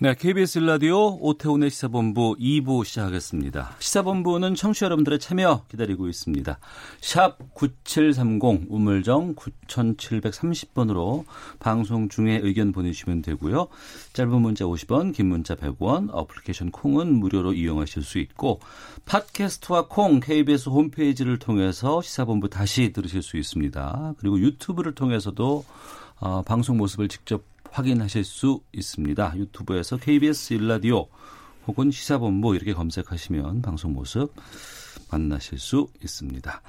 네, KBS 라디오 오태훈의 시사본부 2부 시작하겠습니다. 시사본부는 청취자 여러분들의 참여 기다리고 있습니다. 샵 9730 우물정 9730번으로 방송 중에 의견 보내주시면 되고요. 짧은 문자 50원, 긴 문자 100원, 어플리케이션 콩은 무료로 이용하실 수 있고 팟캐스트와 콩 KBS 홈페이지를 통해서 시사본부 다시 들으실 수 있습니다. 그리고 유튜브를 통해서도 어, 방송 모습을 직접 확인하실 수 있습니다. 유튜브에서 KBS 일라디오 혹은 시사본부 이렇게 검색하시면 방송 모습 만나실 수 있습니다.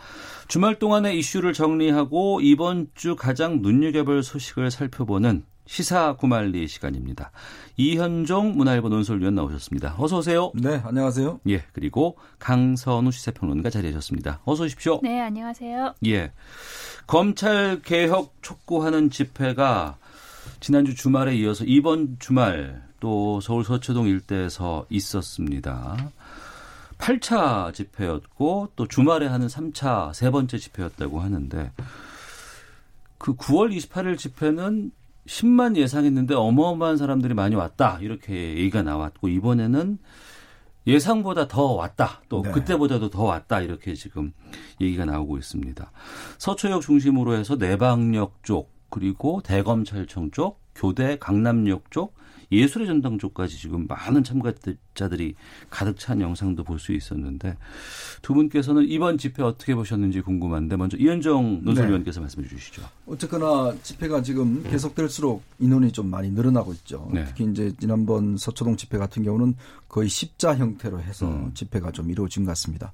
주말 동안의 이슈를 정리하고 이번 주 가장 눈여겨볼 소식을 살펴보는 시사 구말리 시간입니다. 이현종 문화일보 논설위원 나오셨습니다. 어서 오세요. 네, 안녕하세요. 예, 그리고 강선우 시사평론가 자리하셨습니다. 어서 오십시오. 네, 안녕하세요. 예. 검찰 개혁 촉구하는 집회가 지난주 주말에 이어서 이번 주말 또 서울 서초동 일대에서 있었습니다. 8차 집회였고 또 주말에 하는 3차 세 번째 집회였다고 하는데 그 9월 28일 집회는 10만 예상했는데 어마어마한 사람들이 많이 왔다 이렇게 얘기가 나왔고 이번에는 예상보다 더 왔다. 또 네. 그때보다도 더 왔다. 이렇게 지금 얘기가 나오고 있습니다. 서초역 중심으로 해서 내방역 쪽 그리고 대검찰청 쪽, 교대 강남역 쪽, 예술의 전당 쪽까지 지금 많은 참가자들이 가득 찬 영상도 볼 수 있었는데 두 분께서는 이번 집회 어떻게 보셨는지 궁금한데 먼저 이현정 논설위원께서 말씀해 주시죠. 어쨌거나 집회가 지금 계속될수록 인원이 좀 많이 늘어나고 있죠. 네. 특히 이제 지난번 서초동 집회 같은 경우는 거의 십자 형태로 해서 음. 집회가 좀 이루어진 것 같습니다.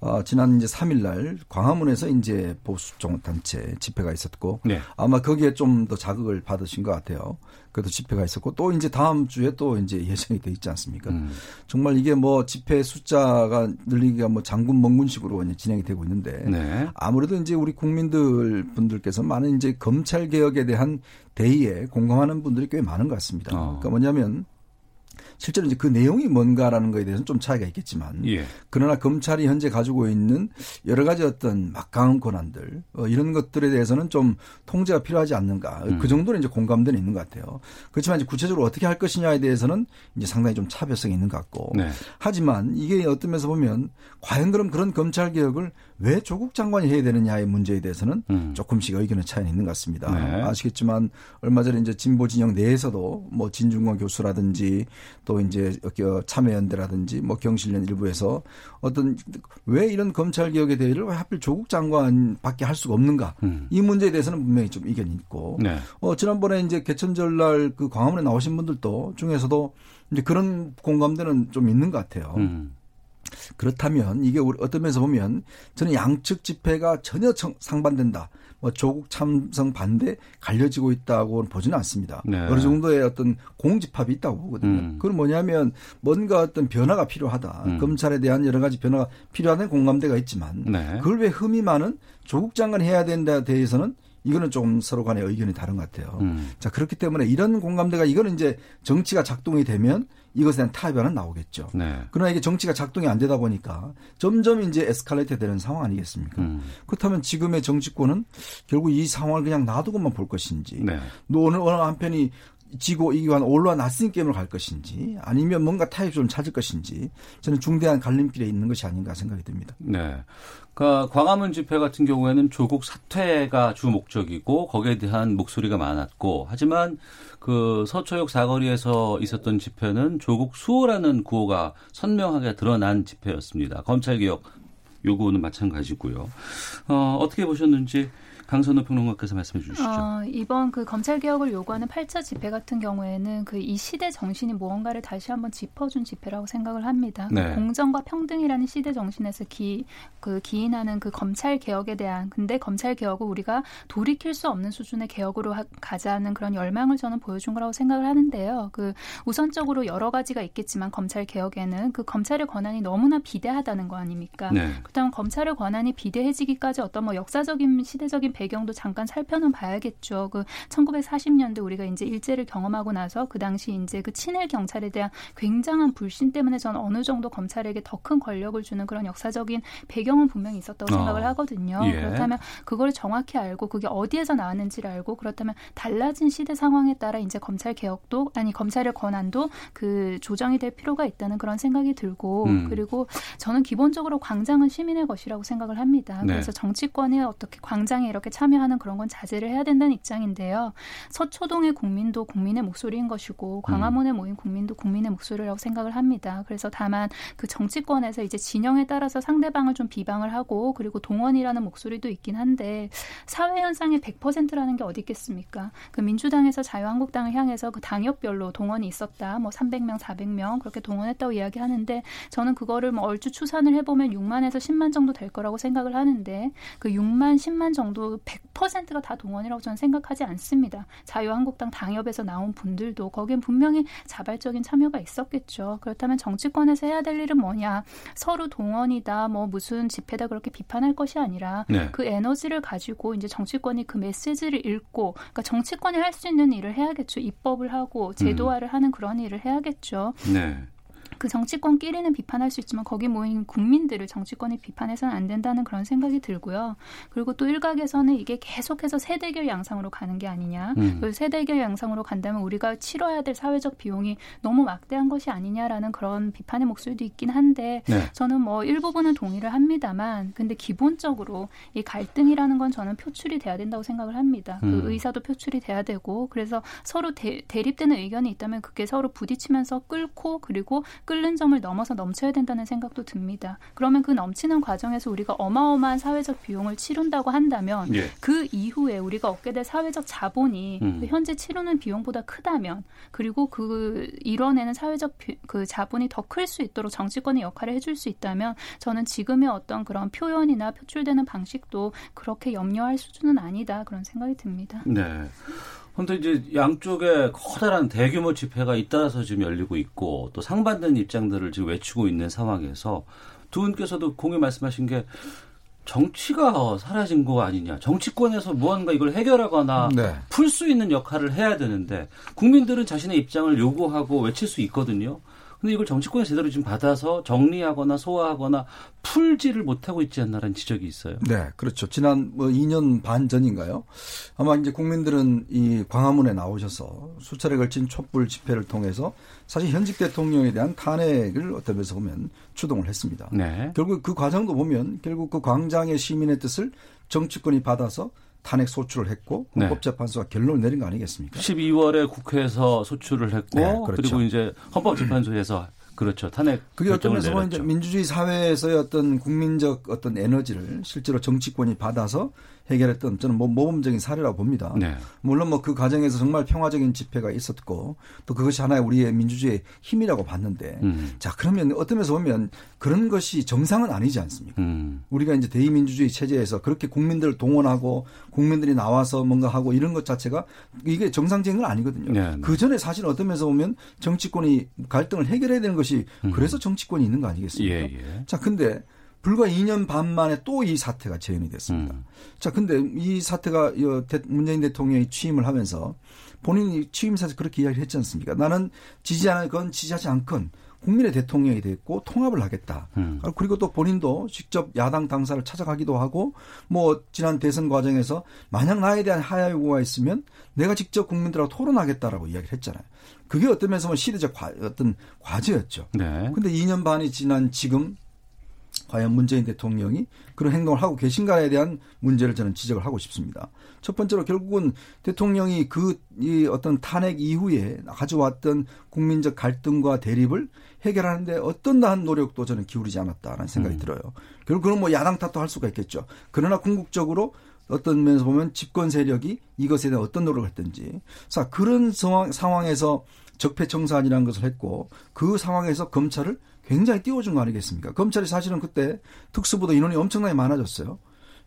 아, 지난 이제 3일 날 광화문에서 이제 보수 종 단체 집회가 있었고 네. 아마 거기에 좀 더 자극을 받으신 것 같아요. 그래도 집회가 있었고 또 이제 다음 주에 또 이제 예정이 돼 있지 않습니까? 음. 정말 이게 뭐 집회 숫자가 늘리기가 뭐 장군 멍군식으로 진행이 되고 있는데 네. 아무래도 이제 우리 국민들 분들께서 많은 이제 검찰 개혁에 대한 대의에 공감하는 분들이 꽤 많은 것 같습니다. 어. 그러니까 뭐냐면 실제로 이제 그 내용이 뭔가라는 거에 대해서는 좀 차이가 있겠지만 예. 그러나 검찰이 현재 가지고 있는 여러 가지 어떤 막강한 권한들 어, 이런 것들에 대해서는 좀 통제가 필요하지 않는가 음. 그 정도는 이제 공감대는 있는 것 같아요. 그렇지만 이제 구체적으로 어떻게 할 것이냐에 대해서는 이제 상당히 좀 차별성이 있는 것 같고 네. 하지만 이게 어떤 면에서 보면 과연 그럼 그런 검찰 개혁을 왜 조국 장관이 해야 되느냐의 문제에 대해서는 음. 조금씩 의견의 차이는 있는 것 같습니다. 네. 아시겠지만 얼마 전에 이제 진보 진영 내에서도 뭐 진중권 교수라든지 또 이제 어, 참여연대라든지 뭐 경실련 일부에서 어떤 왜 이런 검찰 개혁에 대해를 왜 하필 조국 장관밖에 할 수가 없는가 음. 이 문제에 대해서는 분명히 좀 이견이 있고 네. 어, 지난번에 이제 개천절 날 그 광화문에 나오신 분들도 중에서도 이제 그런 공감대는 좀 있는 것 같아요. 음. 그렇다면 이게 우리 어떤 면에서 보면 저는 양측 집회가 전혀 청- 상반된다. 뭐 조국 참성 반대 갈려지고 있다고는 보지는 않습니다. 네. 어느 정도의 어떤 공집합이 있다고 보거든요. 음. 그건 뭐냐면 뭔가 어떤 변화가 필요하다. 음. 검찰에 대한 여러 가지 변화가 필요하다는 공감대가 있지만 네. 그걸 왜 흠이 많은 조국 장관 해야 된다에 대해서는 이거는 좀 서로 간의 의견이 다른 것 같아요. 음. 자, 그렇기 때문에 이런 공감대가 이거는 이제 정치가 작동이 되면 이것에 대한 타협안은 나오겠죠. 네. 그러나 이게 정치가 작동이 안 되다 보니까 점점 이제 에스컬레이트 되는 상황 아니겠습니까? 음. 그렇다면 지금의 정치권은 결국 이 상황을 그냥 놔두고만 볼 것인지 네. 또 어느, 어느 한편이 지고 이기고 한 올라놨으니 게임을 갈 것인지 아니면 뭔가 타협점을 찾을 것인지 저는 중대한 갈림길에 있는 것이 아닌가 생각이 듭니다. 네. 그러니까 광화문 집회 같은 경우에는 조국 사퇴가 주 목적이고 거기에 대한 목소리가 많았고 하지만 그 서초역 사거리에서 있었던 집회는 조국 수호라는 구호가 선명하게 드러난 집회였습니다. 검찰개혁 요구는 마찬가지고요. 어, 어떻게 보셨는지 강선우 평론가께서 말씀해 주시죠. 어, 이번 그 검찰 개혁을 요구하는 8차 집회 같은 경우에는 그 이 시대 정신이 무언가를 다시 한번 짚어준 집회라고 생각을 합니다. 네. 공정과 평등이라는 시대 정신에서 기, 그 기인하는 그 검찰 개혁에 대한 근데 검찰 개혁을 우리가 돌이킬 수 없는 수준의 개혁으로 하, 가자는 그런 열망을 저는 보여준 거라고 생각을 하는데요. 그 우선적으로 여러 가지가 있겠지만 검찰 개혁에는 그 검찰의 권한이 너무나 비대하다는 거 아닙니까? 네. 그다음 검찰의 권한이 비대해지기까지 어떤 뭐 역사적인 시대적인 배경도 잠깐 살펴는 봐야겠죠. 그 1940년대 우리가 이제 일제를 경험하고 나서 그 당시 이제 그 친일 경찰에 대한 굉장한 불신 때문에 저는 어느 정도 검찰에게 더 큰 권력을 주는 그런 역사적인 배경은 분명히 있었다고 어. 생각을 하거든요. 예. 그렇다면 그걸 정확히 알고 그게 어디에서 나왔는지를 알고 그렇다면 달라진 시대 상황에 따라 이제 검찰 개혁도 아니 검찰의 권한도 그 조정이 될 필요가 있다는 그런 생각이 들고 음. 그리고 저는 기본적으로 광장은 시민의 것이라고 생각을 합니다. 네. 그래서 정치권에 어떻게 광장에 이렇게 참여하는 그런 건 자제를 해야 된다는 입장인데요. 서초동의 국민도 국민의 목소리인 것이고 광화문에 모인 국민도 국민의 목소리라고 생각을 합니다. 그래서 다만 그 정치권에서 이제 진영에 따라서 상대방을 좀 비방을 하고 그리고 동원이라는 목소리도 있긴 한데 사회 현상의 100%라는 게 어디 있겠습니까? 그 민주당에서 자유한국당을 향해서 그 당협별로 동원이 있었다. 뭐 300명, 400명 그렇게 동원했다고 이야기하는데 저는 그거를 뭐 얼추 추산을 해보면 6만에서 10만 정도 될 거라고 생각을 하는데 그 6만, 10만 정도 100%가 다 동원이라고 저는 생각하지 않습니다. 자유한국당 당협에서 나온 분들도 거기엔 분명히 자발적인 참여가 있었겠죠. 그렇다면 정치권에서 해야 될 일은 뭐냐? 서로 동원이다, 뭐 무슨 집회다 그렇게 비판할 것이 아니라 네. 그 에너지를 가지고 이제 정치권이 그 메시지를 읽고 그러니까 정치권이 할 수 있는 일을 해야겠죠. 입법을 하고 제도화를 하는 그런 일을 해야겠죠. 네. 그 정치권끼리는 비판할 수 있지만 거기 모인 국민들을 정치권이 비판해서는 안 된다는 그런 생각이 들고요. 그리고 또 일각에서는 이게 계속해서 세대결 양상으로 가는 게 아니냐. 음. 그 세대결 양상으로 간다면 우리가 치러야 될 사회적 비용이 너무 막대한 것이 아니냐라는 그런 비판의 목소리도 있긴 한데 네. 저는 뭐 일부분은 동의를 합니다만 근데 기본적으로 이 갈등이라는 건 저는 표출이 돼야 된다고 생각을 합니다. 음. 그 의사도 표출이 돼야 되고 그래서 서로 대, 대립되는 의견이 있다면 그게 서로 부딪히면서 끌고 그리고 끓는 점을 넘어서 넘쳐야 된다는 생각도 듭니다. 그러면 그 넘치는 과정에서 우리가 어마어마한 사회적 비용을 치른다고 한다면 예. 그 이후에 우리가 얻게 될 사회적 자본이 음. 그 현재 치르는 비용보다 크다면 그리고 그 이뤄내는 사회적 비- 그 자본이 더 클 수 있도록 정치권의 역할을 해줄 수 있다면 저는 지금의 어떤 그런 표현이나 표출되는 방식도 그렇게 염려할 수준은 아니다 그런 생각이 듭니다. 네. 근데 이제 양쪽에 커다란 대규모 집회가 잇따라서 지금 열리고 있고 또 상반된 입장들을 지금 외치고 있는 상황에서 두 분께서도 공유 말씀하신 게 정치가 사라진 거 아니냐. 정치권에서 무언가 이걸 해결하거나 네. 풀수 있는 역할을 해야 되는데 국민들은 자신의 입장을 요구하고 외칠 수 있거든요. 근데 이걸 정치권이 제대로 지금 받아서 정리하거나 소화하거나 풀지를 못하고 있지 않나라는 지적이 있어요. 네, 그렇죠. 지난 뭐 2년 반 전인가요? 아마 이제 국민들은 이 광화문에 나오셔서 수차례 걸친 촛불 집회를 통해서 사실 현직 대통령에 대한 탄핵을 어떤 면에서 보면 추동을 했습니다. 네. 결국 그 과정도 보면 결국 그 광장의 시민의 뜻을 정치권이 받아서 탄핵 소추를 했고 네. 헌법재판소가 결론을 내린 거 아니겠습니까? 12월에 국회에서 소추를 했고 네, 그렇죠. 그리고 이제 헌법재판소에서 그렇죠 탄핵 그게 어떤 면에서 보면. 민주주의 사회에서의 어떤 국민적 어떤 에너지를 실제로 정치권이 받아서 해결했던 저는 뭐 모범적인 사례라고 봅니다. 네. 물론 뭐 그 과정에서 정말 평화적인 집회가 있었고 또 그것이 하나의 우리의 민주주의의 힘이라고 봤는데 음. 자 그러면 어떤 면에서 보면 그런 것이 정상은 아니지 않습니까? 음. 우리가 이제 대의민주주의 체제에서 그렇게 국민들을 동원하고 국민들이 나와서 뭔가 하고 이런 것 자체가 이게 정상적인 건 아니거든요. 네, 네. 그 전에 사실 어떤 면에서 보면 정치권이 갈등을 해결해야 되는 것이 그래서 정치권이 있는 거 아니겠습니까? 음. 예, 예. 자, 근데 불과 2년 반 만에 또 이 사태가 재현이 됐습니다. 음. 자, 근데 이 사태가 이 대- 문재인 대통령이 취임을 하면서 본인이 취임사에서 그렇게 이야기를 했지 않습니까? 나는 지지하는 건 지지하지 않건 국민의 대통령이 됐고 통합을 하겠다. 음. 그리고 또 본인도 직접 야당 당사를 찾아가기도 하고 뭐 지난 대선 과정에서 만약 나에 대한 하야 요구가 있으면 내가 직접 국민들하고 토론하겠다라고 이야기를 했잖아요. 그게 어떤 면에서 시대적 과, 어떤 과제였죠. 네. 근데 2년 반이 지난 지금 과연 문재인 대통령이 그런 행동을 하고 계신가에 대한 문제를 저는 지적을 하고 싶습니다. 첫 번째로 결국은 대통령이 그 이 어떤 탄핵 이후에 가져왔던 국민적 갈등과 대립을 해결하는데 어떤 한 노력도 저는 기울이지 않았다라는 생각이 음. 들어요. 결국 그건 뭐 야당 탓도 할 수가 있겠죠. 그러나 궁극적으로 어떤 면에서 보면 집권 세력이 이것에 대한 어떤 노력을 했든지. 자, 그런 상황, 상황에서 적폐청산이라는 것을 했고 그 상황에서 검찰을 굉장히 띄워준 거 아니겠습니까? 검찰이 사실은 그때 특수부도 인원이 엄청나게 많아졌어요.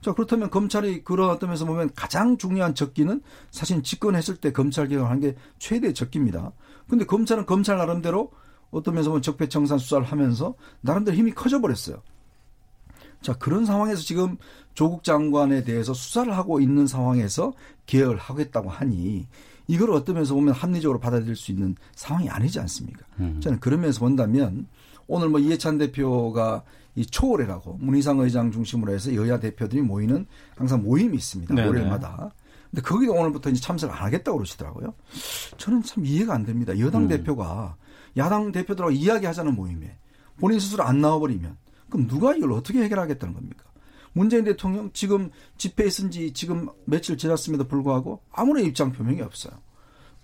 자, 그렇다면 검찰이 그런 어떤 면에서 보면 가장 중요한 적기는 사실 집권했을 때 검찰 개혁을 한 게 최대 적기입니다. 근데 검찰은 검찰 나름대로 어떤 면에서 보면 적폐청산 수사를 하면서 나름대로 힘이 커져 버렸어요. 자, 그런 상황에서 지금 조국 장관에 대해서 수사를 하고 있는 상황에서 개혁을 하겠다고 하니 이걸 어떤 면에서 보면 합리적으로 받아들일 수 있는 상황이 아니지 않습니까? 음. 저는 그런 면에서 본다면 오늘 뭐 이해찬 대표가 이 초월회라고 문희상 의장 중심으로 해서 여야 대표들이 모이는 항상 모임이 있습니다. 네네. 월요일마다. 근데 거기도 오늘부터 이제 참석을 안 하겠다고 그러시더라고요. 저는 참 이해가 안 됩니다. 여당 음. 대표가 야당 대표들하고 이야기하자는 모임에 본인 스스로 안 나와버리면 그럼 누가 이걸 어떻게 해결하겠다는 겁니까? 문재인 대통령 지금 집회에 쓴 지 지금 며칠 지났음에도 불구하고 아무런 입장 표명이 없어요.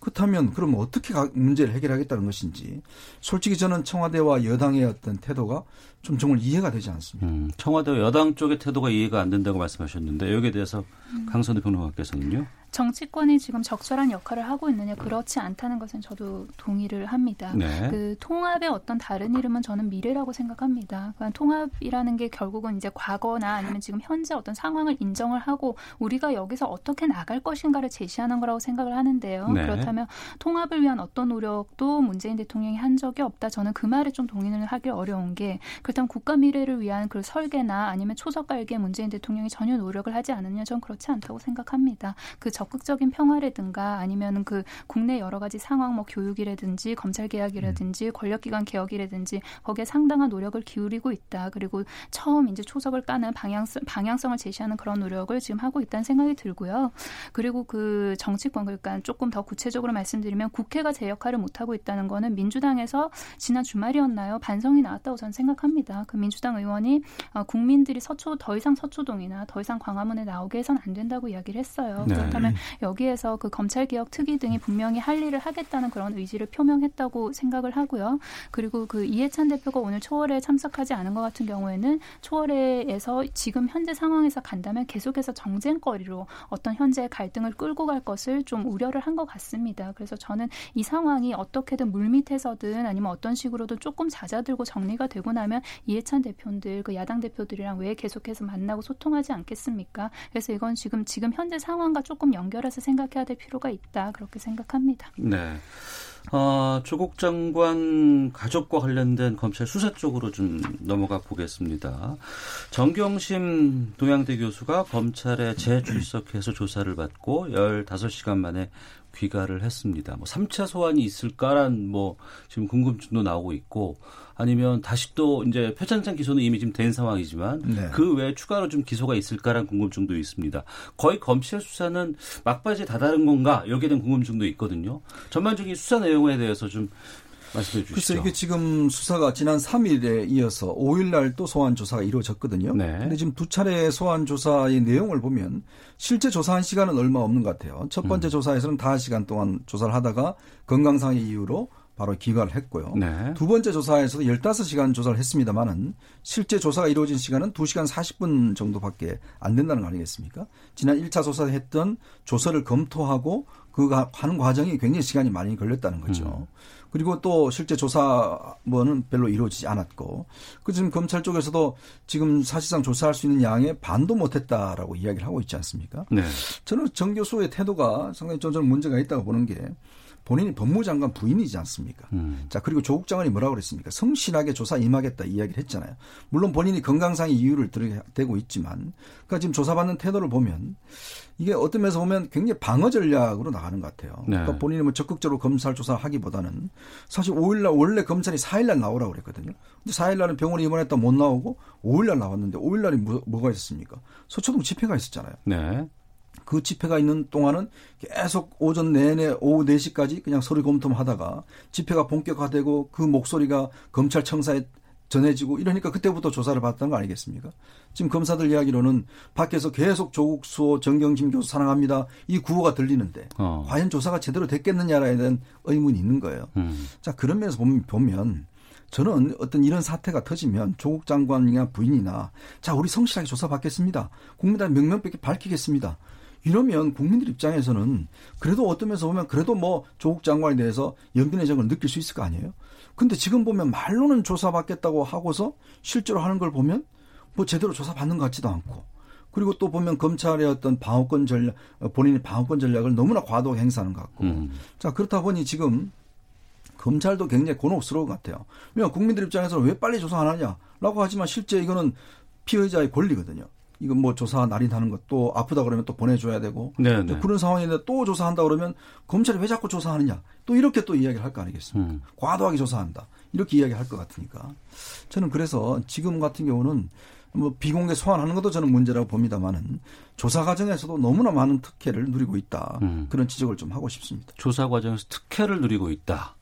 그렇다면 그럼 어떻게 문제를 해결하겠다는 것인지 솔직히 저는 청와대와 여당의 어떤 태도가 좀 정말 이해가 되지 않습니다. 음, 청와대와 여당 쪽의 태도가 이해가 안 된다고 말씀하셨는데 여기에 대해서 음. 강선우 평론가께서는요? 정치권이 지금 적절한 역할을 하고 있느냐 그렇지 않다는 것은 저도 동의를 합니다. 네. 그 통합의 어떤 다른 이름은 저는 미래라고 생각합니다. 그러니까 통합이라는 게 결국은 이제 과거나 아니면 지금 현재 어떤 상황을 인정을 하고 우리가 여기서 어떻게 나갈 것인가를 제시하는 거라고 생각을 하는데요. 네. 그렇다면 통합을 위한 어떤 노력도 문재인 대통령이 한 적이 없다. 저는 그 말에 좀 동의를 하기 어려운 게 그렇다면 국가 미래를 위한 그 설계나 아니면 초석 깔기에 문재인 대통령이 전혀 노력을 하지 않느냐 저는 그렇지 않다고 생각합니다. 그 적극적인 평화라든가 아니면 그 국내 여러 가지 상황 뭐 교육이라든지 검찰 개혁이라든지 음. 권력기관 개혁이라든지 거기에 상당한 노력을 기울이고 있다. 그리고 처음 이제 초석을 까는 방향성 방향성을 제시하는 그런 노력을 지금 하고 있다는 생각이 들고요. 그리고 그 정치권 그러니까 조금 더 구체적으로 말씀드리면 국회가 제 역할을 못 하고 있다는 거는 민주당에서 지난 주말이었나요? 반성이 나왔다고 저는 생각합니다. 그 민주당 의원이 어, 국민들이 서초 더 이상 서초동이나 더 이상 광화문에 나오게 해서는 안 된다고 이야기를 했어요. 네. 그렇다면 그러면 여기에서 그 검찰 개혁 특위 등이 분명히 할 일을 하겠다는 그런 의지를 표명했다고 생각을 하고요. 그리고 그 이해찬 대표가 오늘 초월에 참석하지 않은 것 같은 경우에는 초월회에서 지금 현재 상황에서 간다면 계속해서 정쟁거리로 어떤 현재 갈등을 끌고 갈 것을 좀 우려를 한 것 같습니다. 그래서 저는 이 상황이 어떻게든 물밑에서든 아니면 어떤 식으로도 조금 잦아들고 정리가 되고 나면 이해찬 대표들 그 야당 대표들이랑 왜 계속해서 만나고 소통하지 않겠습니까? 그래서 이건 지금 지금 현재 상황과 조금 연결해서 생각해야 될 필요가 있다 그렇게 생각합니다. 네. 어, 조국 장관 가족과 관련된 검찰 수사 쪽으로 좀 넘어가 보겠습니다. 정경심 동양대 교수가 검찰에 재출석해서 조사를 받고 15시간 만에 귀가를 했습니다. 뭐 3차 소환이 있을까란 뭐 지금 궁금증도 나오고 있고 아니면 다시 또 이제 표창장 기소는 이미 지금 된 상황이지만 네. 그 외에 추가로 좀 기소가 있을까란 궁금증도 있습니다. 거의 검찰 수사는 막바지에 다다른 건가 여기에 대한 궁금증도 있거든요. 전반적인 수사 내용에 대해서 좀 말씀해 주시죠. 글쎄 이게 지금 수사가 지난 3일에 이어서 5일 날 또 소환 조사가 이루어졌거든요. 네. 근데 지금 두 차례 소환 조사의 내용을 보면 실제 조사한 시간은 얼마 없는 것 같아요. 첫 번째 음. 조사에서는 5시간 동안 조사를 하다가 건강상의 이유로 바로 기각을 했고요. 네. 두 번째 조사에서도 15시간 조사를 했습니다만은 실제 조사가 이루어진 시간은 2시간 40분 정도밖에 안 된다는 거 아니겠습니까? 지난 1차 조사를 했던 조서를 검토하고 그 하는 과정이 굉장히 시간이 많이 걸렸다는 거죠. 음. 그리고 또 실제 조사번은 별로 이루어지지 않았고 그 지금 검찰 쪽에서도 지금 사실상 조사할 수 있는 양의 반도 못했다라고 이야기를 하고 있지 않습니까? 네. 저는 정 교수의 태도가 상당히 좀 저는 문제가 있다고 보는 게 본인이 법무장관 부인이지 않습니까? 음. 자 그리고 조국 장관이 뭐라고 그랬습니까? 성실하게 조사 임하겠다 이야기를 했잖아요. 물론 본인이 건강상의 이유를 들이대고 있지만, 그러니까 지금 조사받는 태도를 보면 이게 어떤 면에서 보면 굉장히 방어 전략으로 나가는 것 같아요. 네. 그러니까 본인이 뭐 적극적으로 검찰 조사하기보다는 사실 5일날 원래 검찰이 4일날 나오라고 그랬거든요. 근데 4일날은 병원에 입원했다 못 나오고 5일날 나왔는데 5일날이 뭐, 뭐가 있었습니까? 서초동 집회가 있었잖아요. 네. 그 집회가 있는 동안은 계속 오전 내내 오후 4시까지 그냥 서류 검토하다가 집회가 본격화되고 그 목소리가 검찰청사에 전해지고 이러니까 그때부터 조사를 받았던 거 아니겠습니까? 지금 검사들 이야기로는 밖에서 계속 조국 수호 정경심 교수 사랑합니다 이 구호가 들리는데 어. 과연 조사가 제대로 됐겠느냐에 대한 의문이 있는 거예요. 음. 자 그런 면에서 보면, 보면 저는 어떤 이런 사태가 터지면 조국 장관이나 부인이나 자 우리 성실하게 조사받겠습니다. 국민들 명명백계 밝히겠습니다. 이러면 국민들 입장에서는 그래도 어떤 면에서 보면 그래도 뭐 조국 장관에 대해서 연민의 정을 느낄 수 있을 거 아니에요. 근데 지금 보면 말로는 조사받겠다고 하고서 실제로 하는 걸 보면 뭐 제대로 조사받는 것 같지도 않고 그리고 또 보면 검찰의 어떤 방어권 전략 본인의 방어권 전략을 너무나 과도하게 행사하는 것 같고 음. 자 그렇다 보니 지금 검찰도 굉장히 곤혹스러운 것 같아요. 왜냐 국민들 입장에서는 왜 빨리 조사 안 하냐라고 하지만 실제 이거는 피의자의 권리거든요. 이건 뭐 조사 날인하는 것도 아프다 그러면 또 보내줘야 되고 네, 네. 그런 상황인데 또 조사한다 그러면 검찰이 왜 자꾸 조사하느냐 또 이렇게 또 이야기를 할 거 아니겠습니까? 음. 과도하게 조사한다 이렇게 이야기할 것 같으니까 저는 그래서 지금 같은 경우는 뭐 비공개 소환하는 것도 저는 문제라고 봅니다만은 조사 과정에서도 너무나 많은 특혜를 누리고 있다 음. 그런 지적을 좀 하고 싶습니다. 조사 과정에서 특혜를 누리고 있다.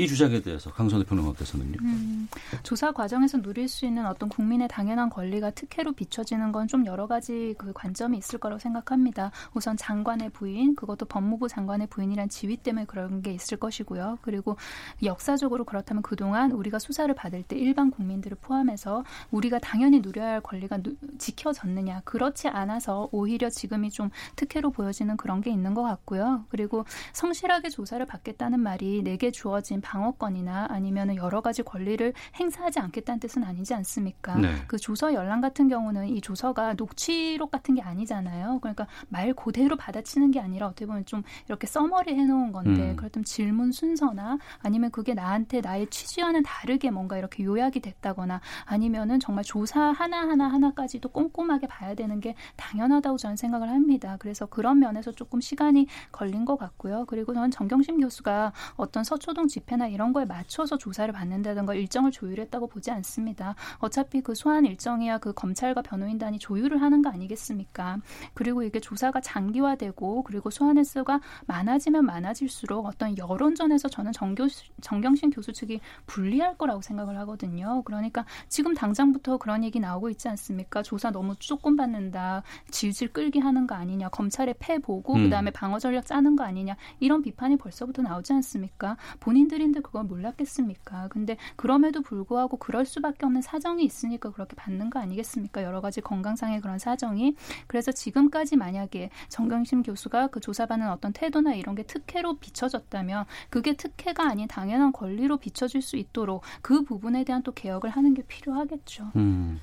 이 주장에 대해서 강선우 평론가께서는요. 음, 조사 과정에서 누릴 수 있는 어떤 국민의 당연한 권리가 특혜로 비춰지는 건 좀 여러 가지 그 관점이 있을 거라고 생각합니다. 우선 장관의 부인, 그것도 법무부 장관의 부인이란 지위 때문에 그런 게 있을 것이고요. 그리고 역사적으로 그렇다면 그동안 우리가 수사를 받을 때 일반 국민들을 포함해서 우리가 당연히 누려야 할 권리가 누, 지켜졌느냐. 그렇지 않아서 오히려 지금이 좀 특혜로 보여지는 그런 게 있는 것 같고요. 그리고 성실하게 조사를 받겠다는 말이 내게 주어진 방어권이나 아니면 여러 가지 권리를 행사하지 않겠다는 뜻은 아니지 않습니까? 네. 그 조서 열람 같은 경우는 이 조서가 녹취록 같은 게 아니잖아요. 그러니까 말 그대로 받아치는 게 아니라 어떻게 보면 좀 이렇게 써머리 해놓은 건데 음. 그렇다면 질문 순서나 아니면 그게 나한테 나의 취지와는 다르게 뭔가 이렇게 요약이 됐다거나 아니면은 정말 조사 하나 하나 하나까지도 꼼꼼하게 봐야 되는 게 당연하다고 저는 생각을 합니다. 그래서 그런 면에서 조금 시간이 걸린 것 같고요. 그리고 저는 정경심 교수가 어떤 서초동 집회 집회나 이런 거에 맞춰서 조사를 받는다든가 일정을 조율했다고 보지 않습니다. 어차피 그 소환 일정이야 그 검찰과 변호인단이 조율을 하는 거 아니겠습니까? 그리고 이게 조사가 장기화되고 그리고 소환 횟수가 많아지면 많아질수록 어떤 여론전에서 저는 정교, 정경심 교수 측이 불리할 거라고 생각을 하거든요. 그러니까 지금 당장부터 그런 얘기 나오고 있지 않습니까? 조사 너무 조금 받는다, 질질 끌기 하는 거 아니냐, 검찰의 패 보고 음. 그다음에 방어 전략 짜는 거 아니냐 이런 비판이 벌써부터 나오지 않습니까? 본인들이 본인들 그걸 몰랐겠습니까? 근데 그럼에도 불구하고 그럴 수밖에 없는 사정이 있으니까 그렇게 받는 거 아니겠습니까? 여러 가지 건강상의 그런 사정이. 그래서 지금까지 만약에 정경심 교수가 그 조사받는 어떤 태도나 이런 게 특혜로 비춰졌다면 그게 특혜가 아닌 당연한 권리로 비춰질 수 있도록 그 부분에 대한 또 개혁을 하는 게 필요하겠죠. 음.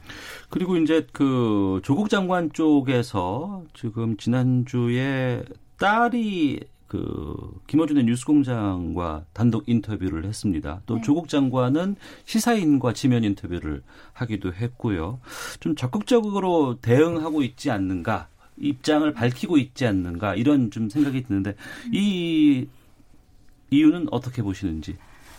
그리고 이제 그 조국 장관 쪽에서 지금 지난주에 딸이 그 김어준의 뉴스공장과 단독 인터뷰를 했습니다. 또 네. 조국 장관은 시사인과 지면 인터뷰를 하기도 했고요. 좀 적극적으로 대응하고 있지 않는가, 입장을 밝히고 있지 않는가 이런 좀 생각이 드는데 이 이유는 어떻게 보시는지?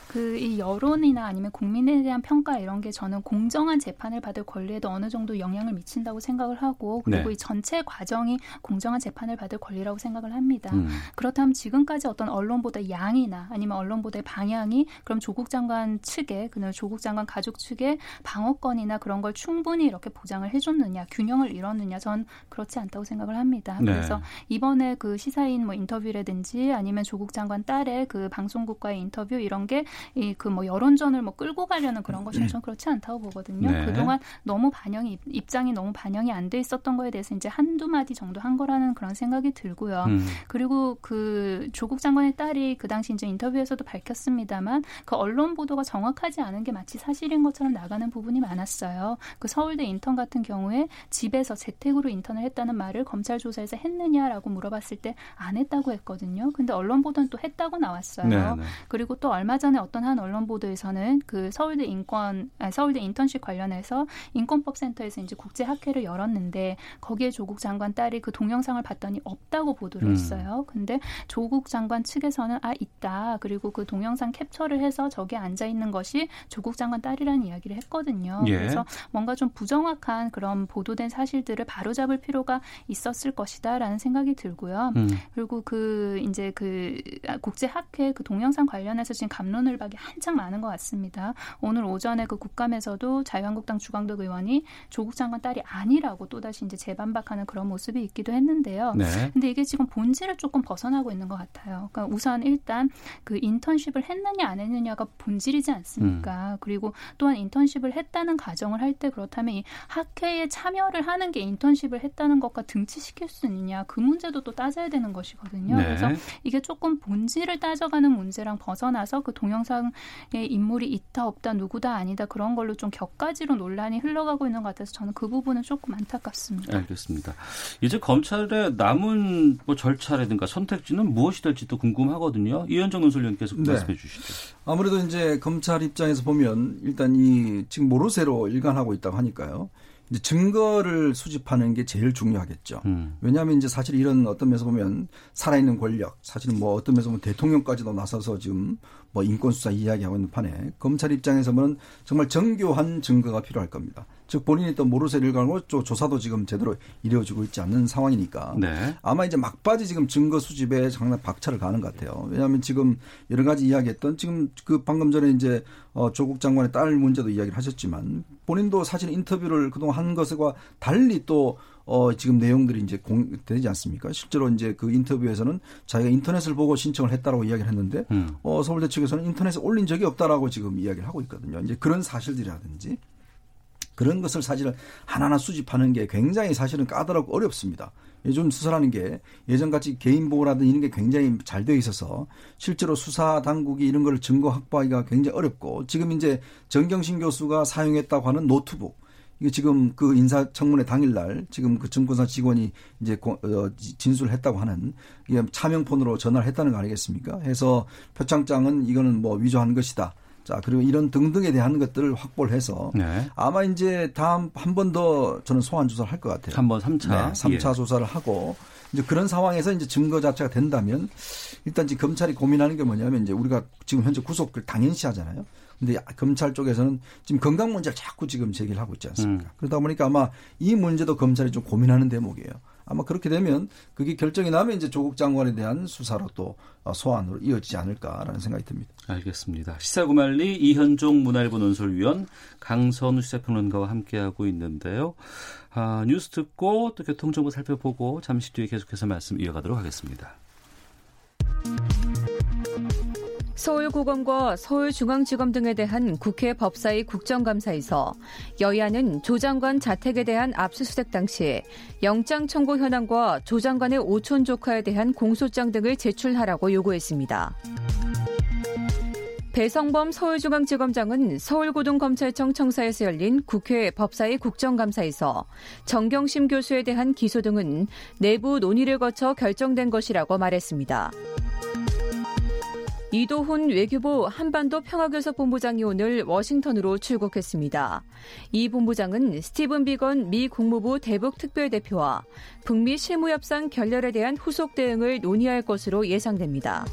그 이 여론이나 아니면 국민에 대한 평가 이런 게 저는 공정한 재판을 받을 권리에도 어느 정도 영향을 미친다고 생각을 하고 그리고 네. 이 전체 과정이 공정한 재판을 받을 권리라고 생각을 합니다. 음. 그렇다면 지금까지 어떤 언론보다 양이나 아니면 언론보다의 방향이 그럼 조국 장관 측에 그날 조국 장관 가족 측에 방어권이나 그런 걸 충분히 이렇게 보장을 해줬느냐 균형을 이뤘느냐 전 그렇지 않다고 생각을 합니다. 네. 그래서 이번에 그 시사인 뭐 인터뷰라든지 아니면 조국 장관 딸의 그 방송국과의 인터뷰 이런 게이 그 뭐 여론전을 뭐 끌고 가려는 그런 것이 전 그렇지 않다고 보거든요. 네. 그동안 너무 반영이 입장이 너무 반영이 안 돼 있었던 거에 대해서 이제 한두 마디 정도 한 거라는 그런 생각이 들고요. 음. 그리고 그 조국 장관의 딸이 그 당시 이제 인터뷰에서도 밝혔습니다만 그 언론 보도가 정확하지 않은 게 마치 사실인 것처럼 나가는 부분이 많았어요. 그 서울대 인턴 같은 경우에 집에서 재택으로 인턴을 했다는 말을 검찰 조사에서 했느냐라고 물어봤을 때 안 했다고 했거든요. 근데 언론 보도는 또 했다고 나왔어요. 네, 네. 그리고 또 얼마 전에 어떤 한 언론 보도에서는 그 서울대 인권 아니, 서울대 인턴십 관련해서 인권법 센터에서 이제 국제 학회를 열었는데 거기에 조국 장관 딸이 그 동영상을 봤더니 없다고 보도를 음. 했어요. 근데 조국 장관 측에서는 아 있다. 그리고 그 동영상 캡처를 해서 저기 앉아 있는 것이 조국 장관 딸이라는 이야기를 했거든요. 예. 그래서 뭔가 좀 부정확한 그런 보도된 사실들을 바로잡을 필요가 있었을 것이다라는 생각이 들고요. 음. 그리고 그 이제 그 국제 학회 그 동영상 관련해서 지금 감론을 이불박이 한창 많은 것 같습니다. 오늘 오전에 그 국감에서도 자유한국당 주광덕 의원이 조국 장관 딸이 아니라고 또다시 이제 재반박하는 그런 모습이 있기도 했는데요. 네. 근데 이게 지금 본질을 조금 벗어나고 있는 것 같아요. 그러니까 우선 일단 그 인턴십을 했느냐 안 했느냐가 본질이지 않습니까? 음. 그리고 또한 인턴십을 했다는 가정을 할 때 그렇다면 이 학회에 참여를 하는 게 인턴십을 했다는 것과 등치시킬 수 있느냐 그 문제도 또 따져야 되는 것이거든요. 네. 그래서 이게 조금 본질을 따져가는 문제랑 벗어나서 그 동영상 에 인물이 있다 없다 누구다 아니다 그런 걸로 좀 격가지로 논란이 흘러가고 있는 것 같아서 저는 그 부분은 조금 안타깝습니다. 알겠습니다. 이제 검찰의 남은 뭐 절차라든가 선택지는 무엇이 될지도 궁금하거든요. 이현정 논설위원께서 네. 말씀해 주시죠. 아무래도 이제 검찰 입장에서 보면 일단 이 지금 모르쇠로 일관하고 있다고 하니까요. 이제 증거를 수집하는 게 제일 중요하겠죠. 음. 왜냐하면 이제 사실 이런 어떤 면에서 보면 살아있는 권력, 사실은 뭐 어떤 면에서 보면 대통령까지도 나서서 지금 뭐 인권수사 이야기하고 있는 판에 검찰 입장에서 보면 정말 정교한 증거가 필요할 겁니다. 즉 본인이 또 모르쇠를 걸고 조사도 지금 제대로 이루어지고 있지 않는 상황이니까 네. 아마 이제 막바지 지금 증거 수집에 장난 박차를 가는 것 같아요. 왜냐하면 지금 여러 가지 이야기했던 지금 그 방금 전에 이제 어 조국 장관의 딸 문제도 이야기를 하셨지만 본인도 사실 인터뷰를 그동안 한 것과 달리 또 어, 지금 내용들이 이제 공되지 않습니까? 실제로 이제 그 인터뷰에서는 자기가 인터넷을 보고 신청을 했다라고 이야기를 했는데, 음. 어, 서울대 측에서는 인터넷에 올린 적이 없다라고 지금 이야기를 하고 있거든요. 이제 그런 사실들이라든지 그런 것을 사실 하나하나 수집하는 게 굉장히 사실은 까다롭고 어렵습니다. 요즘 수사라는 게 예전같이 개인 보호라든 이런 게 굉장히 잘 되어 있어서 실제로 수사 당국이 이런 걸 증거 확보하기가 굉장히 어렵고 지금 이제 정경심 교수가 사용했다고 하는 노트북 이게 지금 그 인사청문회 당일날 지금 그 증권사 직원이 이제 어, 진술을 했다고 하는 이게 차명폰으로 전화를 했다는 거 아니겠습니까? 해서 표창장은 이거는 뭐 위조한 것이다. 자, 그리고 이런 등등에 대한 것들을 확보를 해서 네. 아마 이제 다음 한 번 더 저는 소환 조사를 할 것 같아요. 한 번 3차. 네, 3차 예. 조사를 하고 이제 그런 상황에서 이제 증거 자체가 된다면 일단 지금 검찰이 고민하는 게 뭐냐면 이제 우리가 지금 현재 구속을 당연시 하잖아요. 근데 검찰 쪽에서는 지금 건강 문제를 자꾸 지금 제기를 하고 있지 않습니까? 음. 그러다 보니까 아마 이 문제도 검찰이 좀 고민하는 대목이에요. 아마 그렇게 되면 그게 결정이 나면 이제 조국 장관에 대한 수사로 또 소환으로 이어지지 않을까라는 생각이 듭니다. 알겠습니다. 시사구말리 이현종 문화일보 논설위원 강선우 시사평론가와 함께하고 있는데요. 아, 뉴스 듣고 또 교통정보 살펴보고 잠시 뒤에 계속해서 말씀 이어가도록 하겠습니다. 서울고검과 서울중앙지검 등에 대한 국회 법사위 국정감사에서 여야는 조 장관 자택에 대한 압수수색 당시 영장 청구 현황과 조 장관의 오촌 조카에 대한 공소장 등을 제출하라고 요구했습니다. 배성범 서울중앙지검장은 서울고등검찰청 청사에서 열린 국회 법사위 국정감사에서 정경심 교수에 대한 기소 등은 내부 논의를 거쳐 결정된 것이라고 말했습니다. 이도훈 외교부 한반도 평화교섭 본부장이 오늘 워싱턴으로 출국했습니다. 이 본부장은 스티븐 비건 미 국무부 대북 특별대표와 북미 실무협상 결렬에 대한 후속 대응을 논의할 것으로 예상됩니다.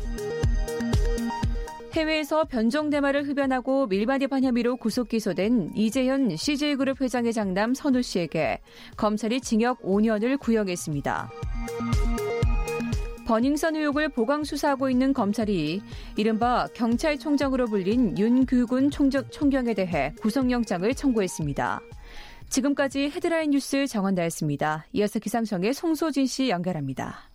해외에서 변종 대마를 흡연하고 밀반입한 혐의로 구속 기소된 이재현 CJ그룹 회장의 장남 선우 씨에게 검찰이 징역 5년을 구형했습니다. 버닝썬 의혹을 보강 수사하고 있는 검찰이 이른바 경찰총장으로 불린 윤규군 총경에 대해 구속영장을 청구했습니다. 지금까지 헤드라인 뉴스 정원다였습니다. 이어서 기상청의 송소진 씨 연결합니다.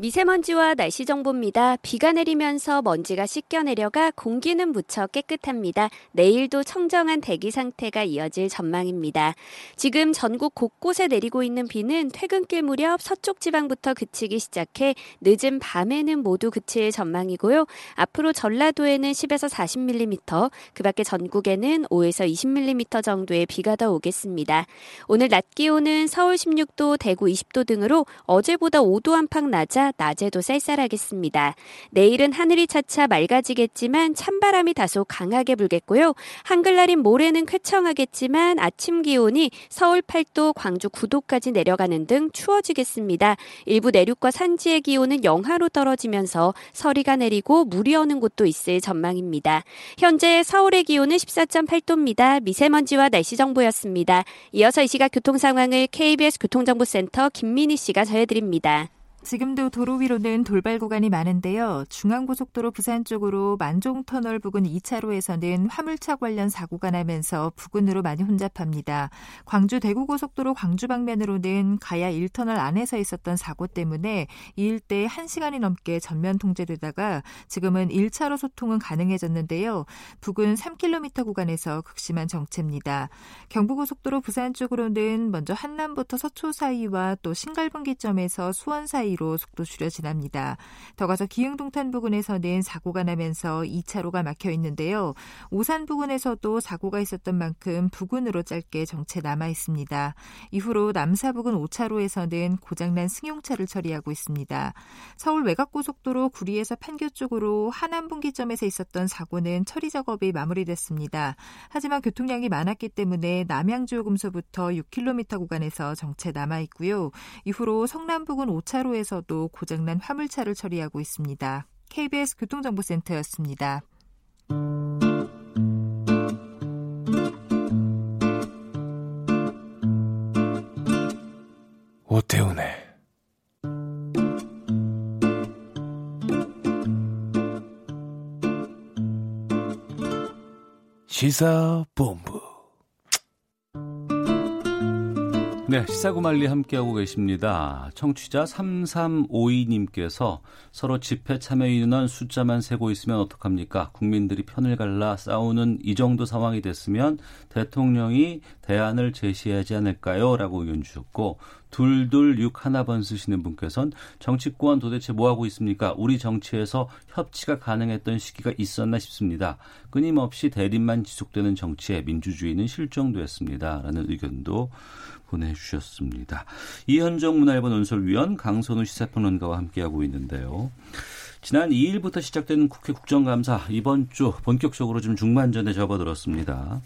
미세먼지와 날씨 정보입니다. 비가 내리면서 먼지가 씻겨 내려가 공기는 무척 깨끗합니다. 내일도 청정한 대기 상태가 이어질 전망입니다. 지금 전국 곳곳에 내리고 있는 비는 퇴근길 무렵 서쪽 지방부터 그치기 시작해 늦은 밤에는 모두 그칠 전망이고요. 앞으로 전라도에는 10에서 40mm, 그 밖에 전국에는 5에서 20mm 정도의 비가 더 오겠습니다. 오늘 낮 기온은 서울 16도, 대구 20도 등으로 어제보다 5도 안팎 낮아 낮에도 쌀쌀하겠습니다. 내일은 하늘이 차차 맑아지겠지만 찬바람이 다소 강하게 불겠고요. 한글날인 모레는 쾌청하겠지만 아침 기온이 서울 8도, 광주 9도까지 내려가는 등 추워지겠습니다. 일부 내륙과 산지의 기온은 영하로 떨어지면서 서리가 내리고 물이 오는 곳도 있을 전망입니다. 현재 서울의 기온은 14.8도입니다. 미세먼지와 날씨 정보였습니다. 이어서 이 시각 교통 상황을 KBS 교통정보센터 김민희 씨가 전해드립니다. 지금도 도로 위로는 돌발 구간이 많은데요. 중앙고속도로 부산 쪽으로 만종터널 부근 2차로에서는 화물차 관련 사고가 나면서 부근으로 많이 혼잡합니다. 광주 대구고속도로 광주 방면으로는 가야 1터널 안에서 있었던 사고 때문에 이 일대 1시간이 넘게 전면 통제되다가 지금은 1차로 소통은 가능해졌는데요. 부근 3km 구간에서 극심한 정체입니다. 경부고속도로 부산 쪽으로는 먼저 한남부터 서초 사이와 또 신갈분기점에서 수원 사이 사이로 속도 줄여 지납니다. 더 가서 기흥동탄 부근에서는 사고가 나면서 2차로가 막혀 있는데요. 오산 부근에서도 사고가 있었던 만큼 부근으로 짧게 정체 남아 있습니다. 이후로 남사 부근 5차로에서는 고장난 승용차를 처리하고 있습니다. 서울 외곽고속도로 구리에서 판교 쪽으로 하남 분기점에서 있었던 사고는 처리 작업이 마무리됐습니다. 하지만 교통량이 많았기 때문에 남양주요금소부터 6km 구간에서 정체 남아 있고요. 이후로 성남 부근 5차로에 서울에서도 고장난 화물차를 처리하고 있습니다. KBS 교통정보센터였습니다. 오태훈의 시사본부 네, 시사구말리 함께하고 계십니다. 청취자 3352님께서 서로 집회 참여 인원 숫자만 세고 있으면 어떡합니까? 국민들이 편을 갈라 싸우는 이 정도 상황이 됐으면 대통령이 대안을 제시하지 않을까요? 라고 의견 주셨고 둘둘육 하나번 쓰시는 분께서는 정치권 도대체 뭐하고 있습니까? 우리 정치에서 협치가 가능했던 시기가 있었나 싶습니다. 끊임없이 대립만 지속되는 정치에 민주주의는 실종됐습니다. 라는 의견도 보내주셨습니다. 이현정 문화일보 논설위원 강선우 시사평론가와 함께하고 있는데요. 지난 2일부터 시작된 국회 국정감사 이번 주 본격적으로 좀 중반전에 접어들었습니다.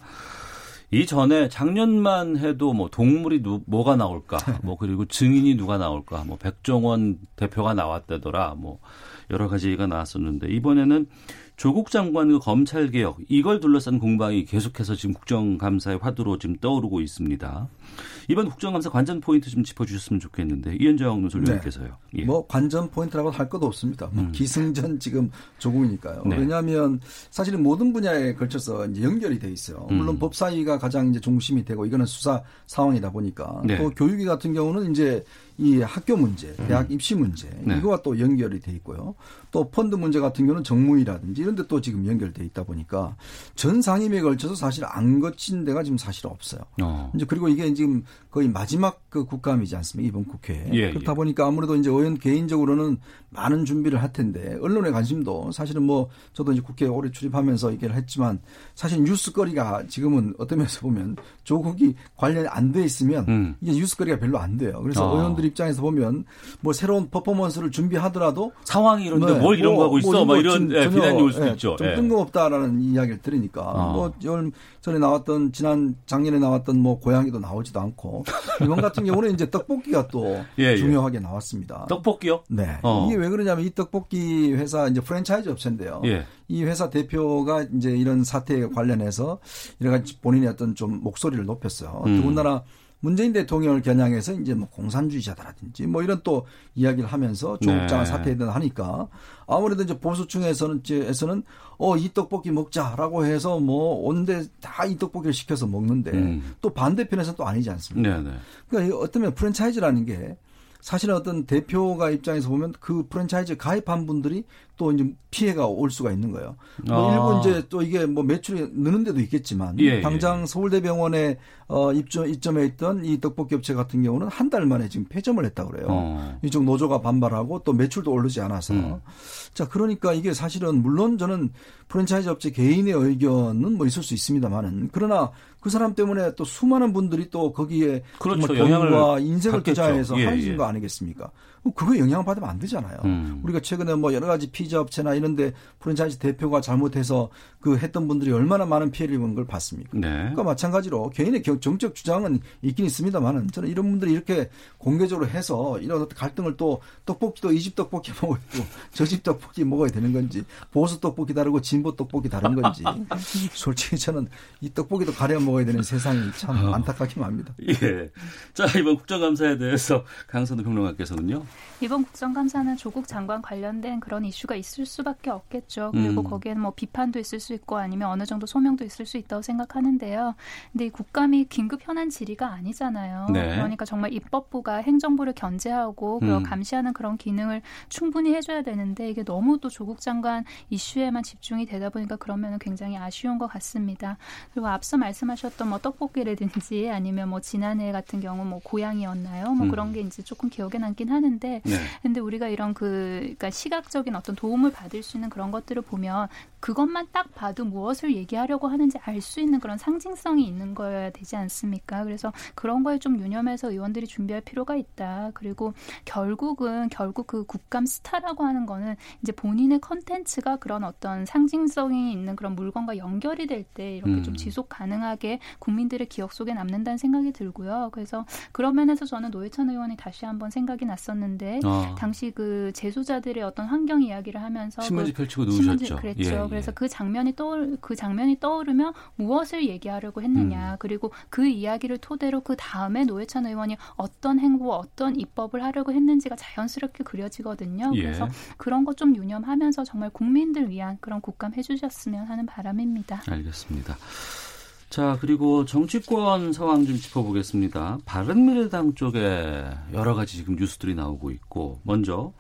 이전에 작년만 해도 뭐 동물이 누, 뭐가 나올까, 뭐 그리고 증인이 누가 나올까, 뭐 백종원 대표가 나왔다더라, 뭐 여러 가지 얘기가 나왔었는데 이번에는 조국 장관의 검찰 개혁 이걸 둘러싼 공방이 계속해서 지금 국정감사의 화두로 지금 떠오르고 있습니다. 이번 국정감사 관전 포인트 좀 짚어주셨으면 좋겠는데 이현종 논설위원께서요. 네. 예. 뭐 관전 포인트라고 할 것도 없습니다. 뭐 음. 기승전 지금 조국이니까요. 네. 왜냐하면 사실은 모든 분야에 걸쳐서 이제 연결이 돼 있어요. 물론 음. 법사위가 가장 이제 중심이 되고 이거는 수사 상황이다 보니까 네. 또 교육위 같은 경우는 이제 이 학교 문제, 대학 음. 입시 문제 네. 이거와 또 연결이 돼 있고요. 또 펀드 문제 같은 경우는 정무위라든지 이런 데 또 지금 연결돼 있다 보니까 전 상임위에 걸쳐서 사실 안 거친 데가 지금 사실 없어요. 어. 이제 그리고 이게 지금 거의 마지막 그 국감이지 않습니까? 이번 국회. 예, 그렇다 예. 보니까 아무래도 이제 의원 개인적으로는 많은 준비를 할 텐데 언론의 관심도 사실은 뭐 저도 이제 국회에 오래 출입하면서 얘기를 했지만 사실 뉴스거리가 지금은 어떤 면에서 보면 조국이 관련이 안 돼 있으면 음. 이게 뉴스거리가 별로 안 돼요. 그래서 어. 의원들 입장에서 보면 뭐 새로운 퍼포먼스를 준비하더라도 상황이 이런데 네. 뭘 이런 뭐, 거 하고 있어? 뭐, 이런 예, 비난이 올 수도 예, 있죠. 좀 예. 뜬금없다라는 이야기를 들으니까 어. 뭐 전에 나왔던 지난 작년에 나왔던 뭐 고양이도 나오 지도 않고 이번 같은 경우는 이제 떡볶이가 또 예, 예. 중요하게 나왔습니다. 떡볶이요? 네. 어. 이게 왜 그러냐면 이 떡볶이 회사 이제 프랜차이즈 업체인데요. 예. 이 회사 대표가 이제 이런 사태에 관련해서 여러 가지 본인의 어떤 좀 목소리를 높였어요. 음. 더군다나 문재인 대통령을 겨냥해서 이제 뭐 공산주의자다라든지 뭐 이런 또 이야기를 하면서 조국장을 네. 사퇴하든 하니까 아무래도 이제 보수층에서는 에서는 어 이 떡볶이 먹자라고 해서 뭐 온데 다 이 떡볶이를 시켜서 먹는데 음. 또 반대편에서는 또 아니지 않습니까? 네, 네. 그러니까 어쩌면 프랜차이즈라는 게 사실은 어떤 대표가 입장에서 보면 그 프랜차이즈 가입한 분들이 또 이제 피해가 올 수가 있는 거예요. 뭐 아. 일부 이제 또 이게 뭐 매출이 느는 데도 있겠지만 예, 예. 당장 예. 서울대병원에 어 입점 입점해 있던 이 떡볶이 업체 같은 경우는 한 달 만에 지금 폐점을 했다 그래요. 어. 이쪽 노조가 반발하고 또 매출도 오르지 않아서 음. 자 그러니까 이게 사실은 물론 저는 프랜차이즈 업체 개인의 의견은 뭐 있을 수 있습니다만은 그러나 그 사람 때문에 또 수많은 분들이 또 거기에 그렇죠. 돈과 인생을 투자해서 예, 하신 예. 거 아니겠습니까? 그거 영향을 받으면 안 되잖아요. 음. 우리가 최근에 뭐 여러 가지 피자 업체나 이런데 프랜차이즈 대표가 잘못해서 그 했던 분들이 얼마나 많은 피해를 입은 걸 봤습니까? 네. 그러니까 마찬가지로 개인의 정적 주장은 있긴 있습니다만은 저는 이런 분들이 이렇게 공개적으로 해서 이런 갈등을 또 떡볶이도 이 집 떡볶이 먹고 저 집 떡볶이 먹어야 되는 건지 보수 떡볶이 다르고 진보 떡볶이 다른 건지 솔직히 저는 이 떡볶이도 가려 먹어야 되는 세상이 참 어. 안타깝기만 합니다. 예. 자 이번 국정감사에 대해서 강선우 평론가께서는요. 이번 국정감사는 조국 장관 관련된 그런 이슈가 있을 수밖에 없겠죠. 그리고 음. 거기에는 뭐 비판도 있을 수 있고 아니면 어느 정도 소명도 있을 수 있다고 생각하는데요. 근데 이 국감이 긴급 현안 질의가 아니잖아요. 네. 그러니까 정말 입법부가 행정부를 견제하고 음. 감시하는 그런 기능을 충분히 해줘야 되는데 이게 너무 또 조국 장관 이슈에만 집중이 되다 보니까 그러면은 굉장히 아쉬운 것 같습니다. 그리고 앞서 말씀하셨던 뭐 떡볶이라든지 아니면 뭐 지난해 같은 경우 뭐 고양이였나요? 뭐 음. 그런 게 이제 조금 기억에 남긴 하는데 네. 근데 우리가 이런 그 그러니까 시각적인 어떤 도움을 받을 수 있는 그런 것들을 보면 그것만 딱 봐도 무엇을 얘기하려고 하는지 알 수 있는 그런 상징성이 있는 거여야 되지 않습니까? 그래서 그런 거에 좀 유념해서 의원들이 준비할 필요가 있다. 그리고 결국은 결국 그 국감 스타라고 하는 거는 이제 본인의 컨텐츠가 그런 어떤 상징성이 있는 그런 물건과 연결이 될 때 이렇게 음. 좀 지속 가능하게 국민들의 기억 속에 남는다는 생각이 들고요. 그래서 그런 면에서 저는 노회찬 의원이 다시 한번 생각이 났었는데 아, 당시 그 재소자들의 어떤 환경 이야기를 하면서 신문지 그 펼치고 신문지 누우셨죠. 그랬죠. 예, 예. 그래서 그 장면이 떠올 그 장면이 떠오르면 무엇을 얘기하려고 했느냐. 음. 그리고 그 이야기를 토대로 그 다음에 노회찬 의원이 어떤 행보, 어떤 입법을 하려고 했는지가 자연스럽게 그려지거든요. 예. 그래서 그런 것 좀 유념하면서 정말 국민들 위한 그런 국감 해주셨으면 하는 바람입니다. 알겠습니다. 자, 그리고 정치권 상황 좀 짚어보겠습니다. 바른미래당 쪽에 여러 가지 지금 뉴스들이 나오고 있고, 먼저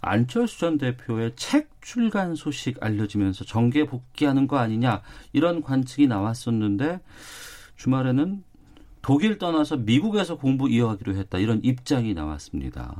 안철수 전 대표의 책 출간 소식 알려지면서 정계 복귀하는 거 아니냐, 이런 관측이 나왔었는데, 주말에는 독일 떠나서 미국에서 공부 이어가기로 했다, 이런 입장이 나왔습니다.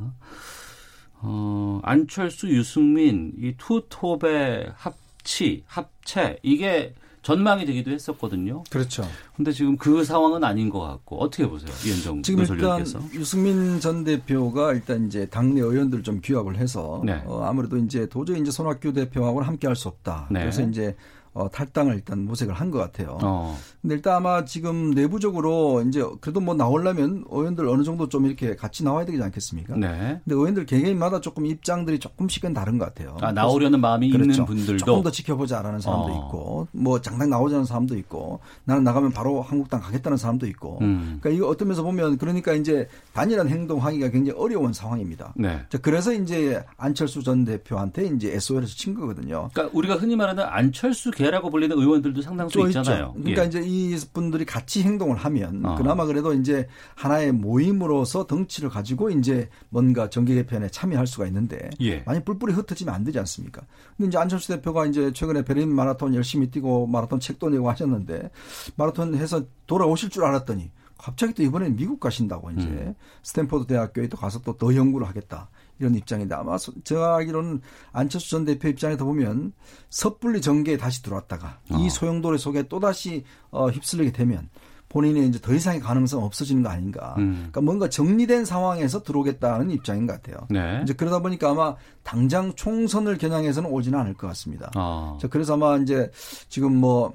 어, 안철수, 유승민, 이 투톱의 합치, 합체, 이게 전망이 되기도 했었거든요. 그렇죠. 근데 지금 그 상황은 아닌 것 같고 어떻게 보세요, 이현정 지금 일단? 유승민 전 대표가 일단 이제 당내 의원들 좀 규합을 해서 네. 어, 아무래도 이제 도저히 이제 손학규 대표하고는 함께 할 수 없다. 네. 그래서 이제 어, 탈당을 일단 모색을 한 것 같아요. 어, 근데 일단 아마 지금 내부적으로 이제 그래도 뭐 나오려면 의원들 어느 정도 좀 이렇게 같이 나와야 되지 않겠습니까? 네. 근데 의원들 개개인마다 조금 입장들이 조금씩은 다른 것 같아요. 아, 나오려는 마음이 그렇죠. 있는 분들도 조금 더 지켜보자라는 사람도 어. 있고, 뭐 장당 나오자는 사람도 있고, 나는 나가면 바로 한국당 가겠다는 사람도 있고. 음, 그러니까 이거 어떤 면에서 보면 그러니까 이제 단일한 행동하기가 굉장히 어려운 상황입니다. 네. 자, 그래서 이제 안철수 전 대표한테 이제 SOL에서 친 거거든요. 그러니까 우리가 흔히 말하는 안철수 계라고 불리는 의원들도 상당수 또 있잖아요. 있죠. 그러니까 예. 이제 이 분들이 같이 행동을 하면 어. 그나마 그래도 이제 하나의 모임으로서 덩치를 가지고 이제 뭔가 정계 개편에 참여할 수가 있는데 예. 만약 뿔뿔이 흩어지면 안 되지 않습니까? 근데 이제 안철수 대표가 이제 최근에 베를린 마라톤 열심히 뛰고 마라톤 책도 내고 하셨는데 마라톤 해서 돌아오실 줄 알았더니 갑자기 또 이번에 미국 가신다고 이제 음. 스탠포드 대학교에 또 가서 또 더 연구를 하겠다. 이런 입장인데 아마 소- 제가 알기로는 안철수 전 대표 입장에서 보면 섣불리 정계에 다시 들어왔다가 어. 이 소용돌이 속에 또다시 어, 휩쓸리게 되면 본인이 이제 더 이상의 가능성 없어지는 거 아닌가. 음. 그러니까 뭔가 정리된 상황에서 들어오겠다는 입장인 것 같아요. 네. 이제 그러다 보니까 아마 당장 총선을 겨냥해서는 오지는 않을 것 같습니다. 어. 자, 그래서 아마 이제 지금 뭐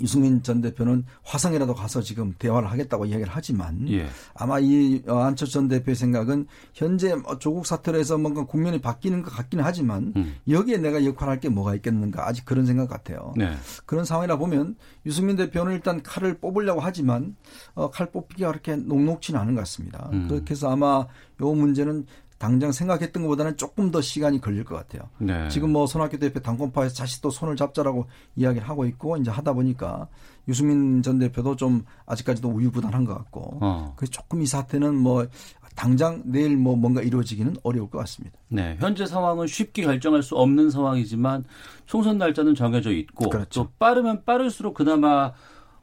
유승민 전 대표는 화성이라도 가서 지금 대화를 하겠다고 이야기를 하지만 예. 아마 이 어, 안철수 전 대표의 생각은 현재 뭐 조국 사태로 해서 뭔가 국면이 바뀌는 것 같기는 하지만 음. 여기에 내가 역할할 게 뭐가 있겠는가 아직 그런 생각 같아요. 네. 그런 상황이라 보면 유승민 대표는 일단 칼을 뽑으려고 하지만 어, 칼 뽑기가 그렇게 녹록지는 않은 것 같습니다. 음. 그렇게 해서 아마 요 문제는 당장 생각했던 것보다는 조금 더 시간이 걸릴 것 같아요. 네. 지금 뭐 손학규 대표 당권파에서 다시 또 손을 잡자라고 이야기를 하고 있고 이제 하다 보니까 유승민 전 대표도 좀 아직까지도 우유부단한 것 같고 어. 그래서 조금 이 사태는 뭐 당장 내일 뭐 뭔가 이루어지기는 어려울 것 같습니다. 네, 현재 상황은 쉽게 결정할 수 없는 상황이지만 총선 날짜는 정해져 있고 그렇죠. 또 빠르면 빠를수록 그나마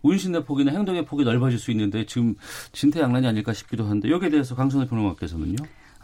운신의 폭이나 행동의 폭이 넓어질 수 있는데 지금 진퇴양난이 아닐까 싶기도 한데 여기에 대해서 강선호 평론가께서는요.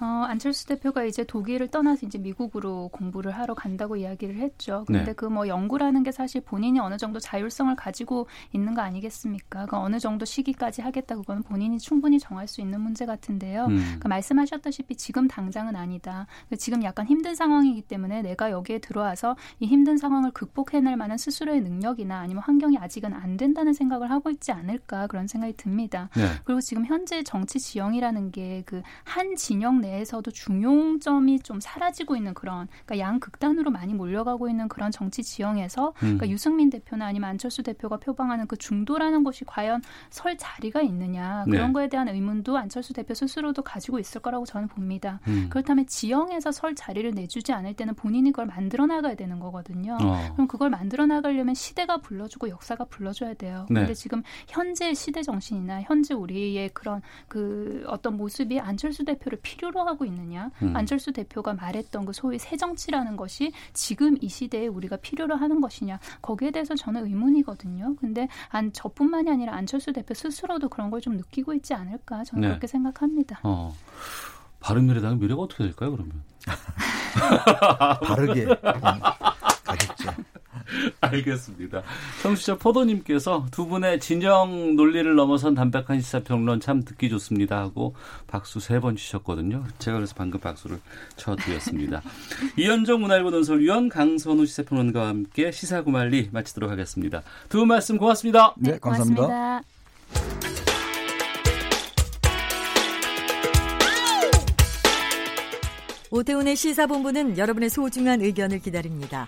어, 안철수 대표가 이제 독일을 떠나서 이제 미국으로 공부를 하러 간다고 이야기를 했죠. 근데 네. 그뭐 연구라는 게 사실 본인이 어느 정도 자율성을 가지고 있는 거 아니겠습니까? 그 어느 정도 시기까지 하겠다 그거는 본인이 충분히 정할 수 있는 문제 같은데요. 음. 그러니까 말씀하셨다시피 지금 당장은 아니다. 그러니까 지금 약간 힘든 상황이기 때문에 내가 여기에 들어와서 이 힘든 상황을 극복해낼 만한 스스로의 능력이나 아니면 환경이 아직은 안 된다는 생각을 하고 있지 않을까 그런 생각이 듭니다. 네. 그리고 지금 현재 정치 지형이라는 게 그 한 진영 내 에서도 중용점이 좀 사라지고 있는 그런 그러니까 양극단으로 많이 몰려가고 있는 그런 정치 지형에서 음. 그러니까 유승민 대표나 아니면 안철수 대표가 표방하는 그 중도라는 것이 과연 설 자리가 있느냐 그런 네. 거에 대한 의문도 안철수 대표 스스로도 가지고 있을 거라고 저는 봅니다. 음. 그렇다면 지형에서 설 자리를 내주지 않을 때는 본인이 그걸 만들어 나가야 되는 거거든요. 어. 그럼 그걸 만들어 나가려면 시대가 불러주고 역사가 불러줘야 돼요. 네. 근데 지금 현재 시대 정신이나 현재 우리의 그런 그 어떤 모습이 안철수 대표를 필요로 하고 있느냐? 음. 안철수 대표가 말했던 그 소위 새 정치라는 것이 지금 이 시대에 우리가 필요로 하는 것이냐? 거기에 대해서 저는 의문이거든요. 근데 안 저뿐만이 아니라 안철수 대표 스스로도 그런 걸 좀 느끼고 있지 않을까? 저는 네. 그렇게 생각합니다. 어. 바른미래당 미래가 어떻게 될까요, 그러면? 바르게 음, 가겠죠. 알겠습니다. 청취자 포도님께서 두 분의 진영 논리를 넘어선 담백한 시사평론 참 듣기 좋습니다 하고 박수 세 번 주셨거든요. 제가 그래서 방금 박수를 쳐드렸습니다. 이현정 문화일보 논설위원 강선우 시사평론가와 함께 시사구말리 마치도록 하겠습니다. 두 분 말씀 고맙습니다. 네, 감사합니다. 고맙습니다. 오태훈의 시사본부는 여러분의 소중한 의견을 기다립니다.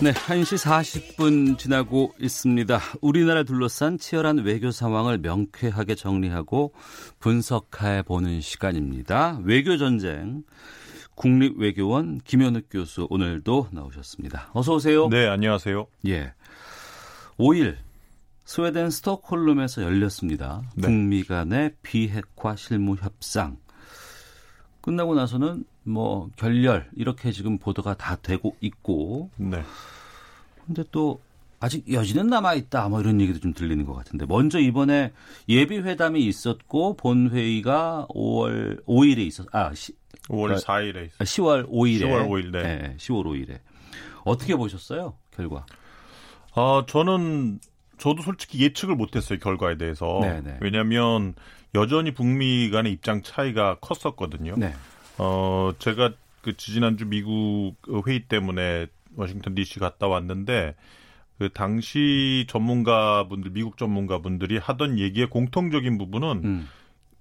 네, 1시 40분 지나고 있습니다. 우리나라 둘러싼 치열한 외교 상황을 명쾌하게 정리하고 분석해 보는 시간입니다. 외교 전쟁 국립외교원 김현욱 교수 오늘도 나오셨습니다. 어서 오세요. 네, 안녕하세요. 예. 5일 스웨덴 스톡홀름에서 열렸습니다. 네. 북미 간의 비핵화 실무 협상. 끝나고 나서는 뭐 결렬 이렇게 지금 보도가 다 되고 있고 네. 근데 또 아직 여지는 남아 있다. 뭐 이런 얘기도 좀 들리는 것 같은데 먼저 이번에 예비 회담이 있었고 본 회의가 5월 5일에 있었 아 시, 5월 그러니까 4일에 있어요. 10월 5일에 10월 5일, 네. 10월 5일에 어떻게 보셨어요? 결과. 아, 저는 저도 솔직히 예측을 못했어요 결과에 대해서. 네네. 왜냐하면 여전히 북미 간의 입장 차이가 컸었거든요. 네. 어, 제가 그 지지난주 미국 회의 때문에 워싱턴 D.C. 갔다 왔는데 그 당시 전문가분들, 미국 전문가분들이 하던 얘기의 공통적인 부분은 음.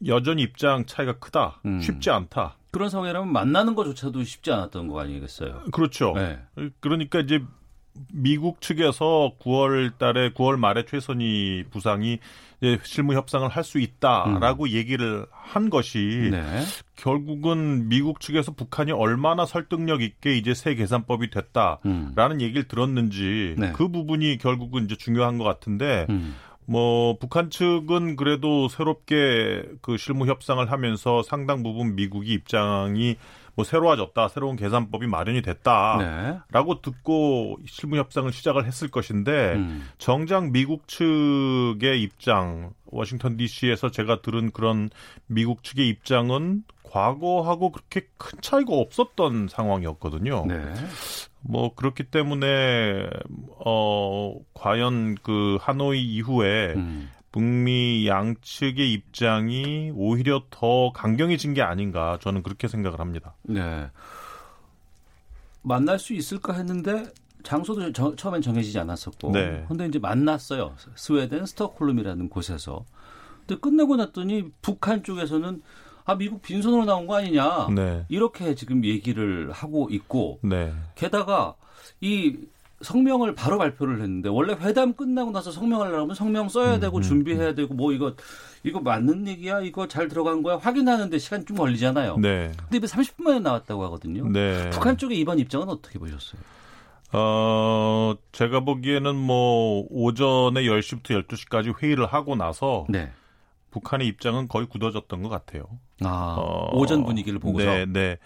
여전히 입장 차이가 크다, 음. 쉽지 않다. 그런 상황이라면 만나는 것조차도 쉽지 않았던 거 아니겠어요? 그렇죠. 네. 그러니까 이제 미국 측에서 9월 달에 9월 말에 최선희 부상이 이제 실무 협상을 할 수 있다라고 얘기를 한 것이 음. 네. 결국은 미국 측에서 북한이 얼마나 설득력 있게 이제 새 계산법이 됐다라는 음. 얘기를 들었는지 네. 그 부분이 결국은 이제 중요한 것 같은데 음. 뭐 북한 측은 그래도 새롭게 그 실무 협상을 하면서 상당 부분 미국이 입장이 뭐 새로워졌다, 새로운 계산법이 마련이 됐다라고 네. 듣고 실무 협상을 시작을 했을 것인데 음. 정작 미국 측의 입장, 워싱턴 D.C.에서 제가 들은 그런 미국 측의 입장은 과거하고 그렇게 큰 차이가 없었던 상황이었거든요. 네. 뭐 그렇기 때문에 어 과연 그 하노이 이후에 음. 북미 양측의 입장이 오히려 더 강경해진 게 아닌가 저는 그렇게 생각을 합니다. 네. 만날 수 있을까 했는데 장소도 저- 처음엔 정해지지 않았었고. 네. 근데 이제 만났어요. 스웨덴 스톡홀름이라는 곳에서. 근데 끝나고 났더니 북한 쪽에서는 아 미국 빈손으로 나온 거 아니냐. 네. 이렇게 지금 얘기를 하고 있고 네. 게다가 이 성명을 바로 발표를 했는데 원래 회담 끝나고 나서 성명을 하려면 성명 써야 음, 되고 준비해야 되고 뭐 이거 이거 맞는 얘기야 이거 잘 들어간 거야 확인하는데 시간 좀 걸리잖아요. 네. 근데 이번 30분 만에 나왔다고 하거든요. 네. 북한 쪽의 이번 입장은 어떻게 보셨어요? 어, 제가 보기에는 뭐 오전에 10시부터 12시까지 회의를 하고 나서 네. 북한의 입장은 거의 굳어졌던 것 같아요. 아, 어, 오전 분위기를 보고서 네, 네.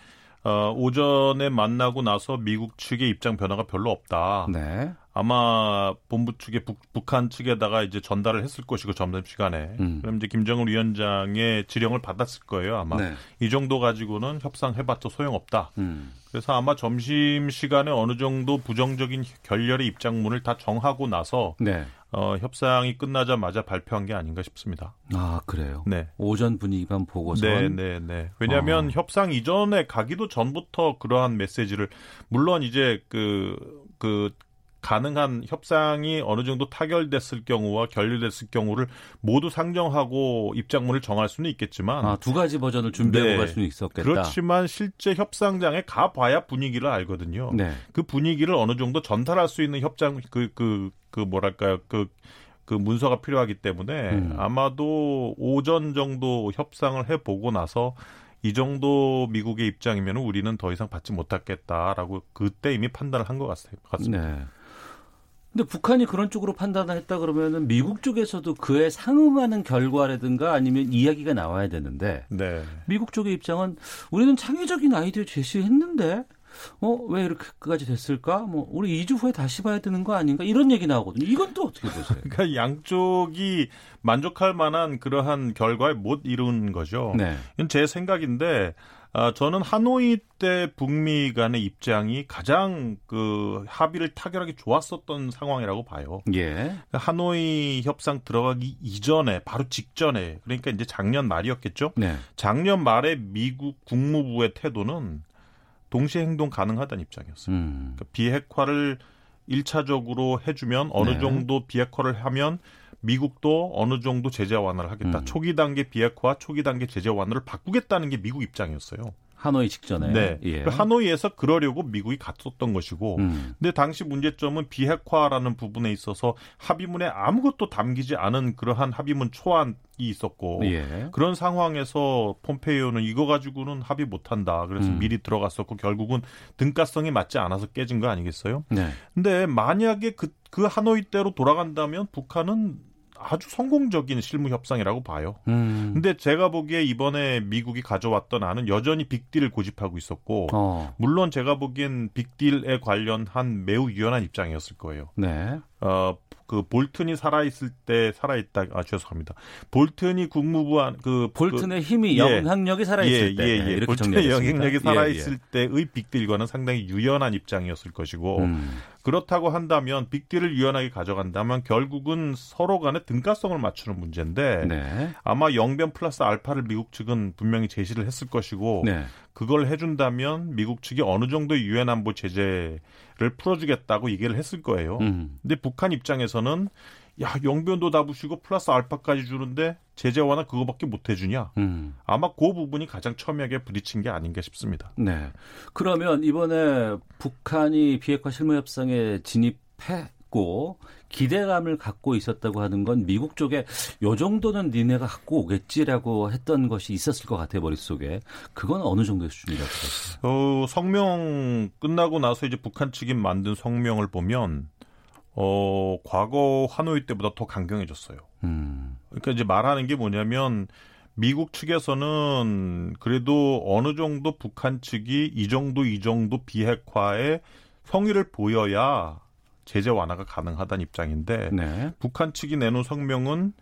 어, 오전에 만나고 나서 미국 측의 입장 변화가 별로 없다. 네. 아마 본부 측에 북, 한 측에다가 이제 전달을 했을 것이고 점심 시간에 음. 그럼 이제 김정은 위원장의 지령을 받았을 거예요 아마 네. 이 정도 가지고는 협상해봤자 소용없다. 음. 그래서 아마 점심 시간에 어느 정도 부정적인 결렬의 입장문을 다 정하고 나서 네. 어, 협상이 끝나자마자 발표한 게 아닌가 싶습니다. 아 그래요. 네. 오전 분위기만 보고서. 네, 네, 네. 왜냐하면 어. 협상 이전에 가기도 전부터 그러한 메시지를 물론 이제 그그 가능한 협상이 어느 정도 타결됐을 경우와 결렬됐을 경우를 모두 상정하고 입장문을 정할 수는 있겠지만 아, 두 가지 버전을 준비하고 네. 갈 수는 있었겠다. 그렇지만 실제 협상장에 가봐야 분위기를 알거든요. 네. 그 분위기를 어느 정도 전달할 수 있는 협상 그그 그 뭐랄까요 그그 문서가 필요하기 때문에 음. 아마도 오전 정도 협상을 해보고 나서 이 정도 미국의 입장이면 우리는 더 이상 받지 못하겠다라고 그때 이미 판단을 한 것 같습니다. 네. 근데 북한이 그런 쪽으로 판단을 했다 그러면은 미국 쪽에서도 그에 상응하는 결과라든가 아니면 이야기가 나와야 되는데 네. 미국 쪽의 입장은 우리는 창의적인 아이디어 제시했는데 어 왜 이렇게까지 됐을까? 뭐 우리 2주 후에 다시 봐야 되는 거 아닌가? 이런 얘기 나오거든요. 이건 또 어떻게 보세요? 그러니까 양쪽이 만족할 만한 그러한 결과에 못 이룬 거죠. 네. 이건 제 생각인데 아, 저는 하노이 때 북미 간의 입장이 가장 그 합의를 타결하기 좋았었던 상황이라고 봐요. 예. 하노이 협상 들어가기 이전에 바로 직전에 그러니까 이제 작년 말이었겠죠. 네. 작년 말에 미국 국무부의 태도는 동시에 행동 가능하다는 입장이었어요. 음. 그러니까 비핵화를 1차적으로 해주면 어느 네. 정도 비핵화를 하면 미국도 어느 정도 제재 완화를 하겠다. 음. 초기 단계 비핵화, 초기 단계 제재 완화를 바꾸겠다는 게 미국 입장이었어요. 하노이 직전에. 네. 예. 그 하노이에서 그러려고 미국이 갔었던 것이고, 음. 근데 당시 문제점은 비핵화라는 부분에 있어서 합의문에 아무것도 담기지 않은 그러한 합의문 초안이 있었고, 예. 그런 상황에서 폼페이오는 이거 가지고는 합의 못한다. 그래서 음. 미리 들어갔었고 결국은 등가성이 맞지 않아서 깨진 거 아니겠어요? 네. 근데 만약에 그, 그 하노이 때로 돌아간다면 북한은 아주 성공적인 실무 협상이라고 봐요. 음. 근데 제가 보기에 이번에 미국이 가져왔던 안은 여전히 빅딜을 고집하고 있었고 어. 물론 제가 보기엔 빅딜에 관련한 매우 유연한 입장이었을 거예요. 네. 어, 그 볼튼이 살아있을 때 살아있다. 아 죄송합니다. 볼튼이 국무부 안 그 볼튼의 힘이 예. 영향력이 살아있을 예, 때 예, 예. 이렇게 볼튼의 정리하겠습니다. 영향력이 예, 살아있을 예. 때의 빅딜과는 상당히 유연한 입장이었을 것이고 음. 그렇다고 한다면 빅딜을 유연하게 가져간다면 결국은 서로 간의 등가성을 맞추는 문제인데 네. 아마 영변 플러스 알파를 미국 측은 분명히 제시를 했을 것이고 네. 그걸 해준다면 미국 측이 어느 정도의 유엔 안보 제재를 풀어주겠다고 얘기를 했을 거예요. 음. 근데 북한 입장에서는 야 영변도 다 부시고 플러스 알파까지 주는데 제재 완화 그거밖에 못 해주냐? 음. 아마 그 부분이 가장 첨예하게 부딪힌 게 아닌가 싶습니다. 네. 그러면 이번에 북한이 비핵화 실무 협상에 진입했고 기대감을 갖고 있었다고 하는 건 미국 쪽에 요 정도는 니네가 갖고 오겠지라고 했던 것이 있었을 것 같아요 머릿속에 그건 어느 정도의 수준이라고? 어, 성명 끝나고 나서 이제 북한 측이 만든 성명을 보면 어, 과거 하노이 때보다 더 강경해졌어요. 음. 그러니까 이제 말하는 게 뭐냐면 미국 측에서는 그래도 어느 정도 북한 측이 이 정도 이 정도 비핵화에 성의를 보여야 제재 완화가 가능하다는 입장인데 네. 북한 측이 내놓은 성명은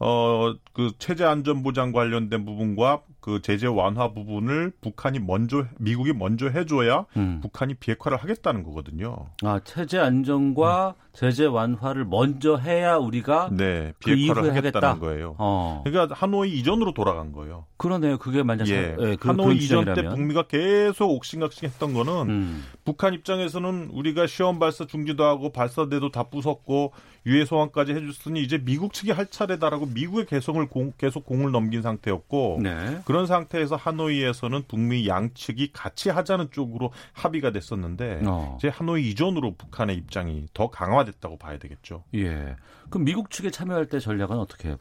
어 그 체제 안전 보장 관련된 부분과 그 제재 완화 부분을 북한이 먼저 미국이 먼저 해줘야 음. 북한이 비핵화를 하겠다는 거거든요. 아 체제 안정과 제재 완화를 먼저 해야 우리가 네, 그 비핵화를 이후에 하겠다는 하겠다. 거예요. 어 그러니까 하노이 이전으로 돌아간 거예요. 그러네요. 그게 만약 예, 사- 예, 그, 하노이 이전 때. 북미가 계속 옥신각신했던 거는 음. 북한 입장에서는 우리가 시험 발사 중지도 하고 발사대도 다 부쉈고 유해 소환까지 해줬으니 이제 미국 측이 할 차례다라고 미국의 개성을 공- 계속 공을 넘긴 상태였고 네. 그런 상태에서 하노이에서는 북미 양측이 같이 하자는 쪽으로 합의가 됐었는데 어. 이제 하노이 이전으로 북한의 입장이 더 강화됐다고 봐야 되겠죠. 예. 그럼 미국 측에 참여할 때 전략은 어떻게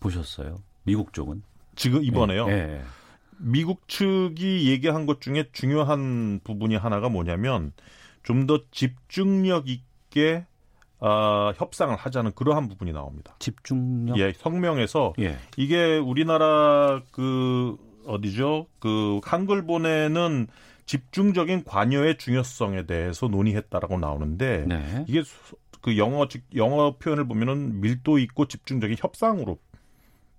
보셨어요? 미국 쪽은 지금 이번에요. 예. 예. 미국 측이 얘기한 것 중에 중요한 부분이 하나가 뭐냐면 좀 더 집중력 있게 아, 협상을 하자는 그러한 부분이 나옵니다. 집중력. 예, 성명에서 예. 이게 우리나라 그 어디죠? 그 한글 보내는 집중적인 관여의 중요성에 대해서 논의했다라고 나오는데 네. 이게 소- 그 영어 직- 영어 표현을 보면은 밀도 있고 집중적인 협상으로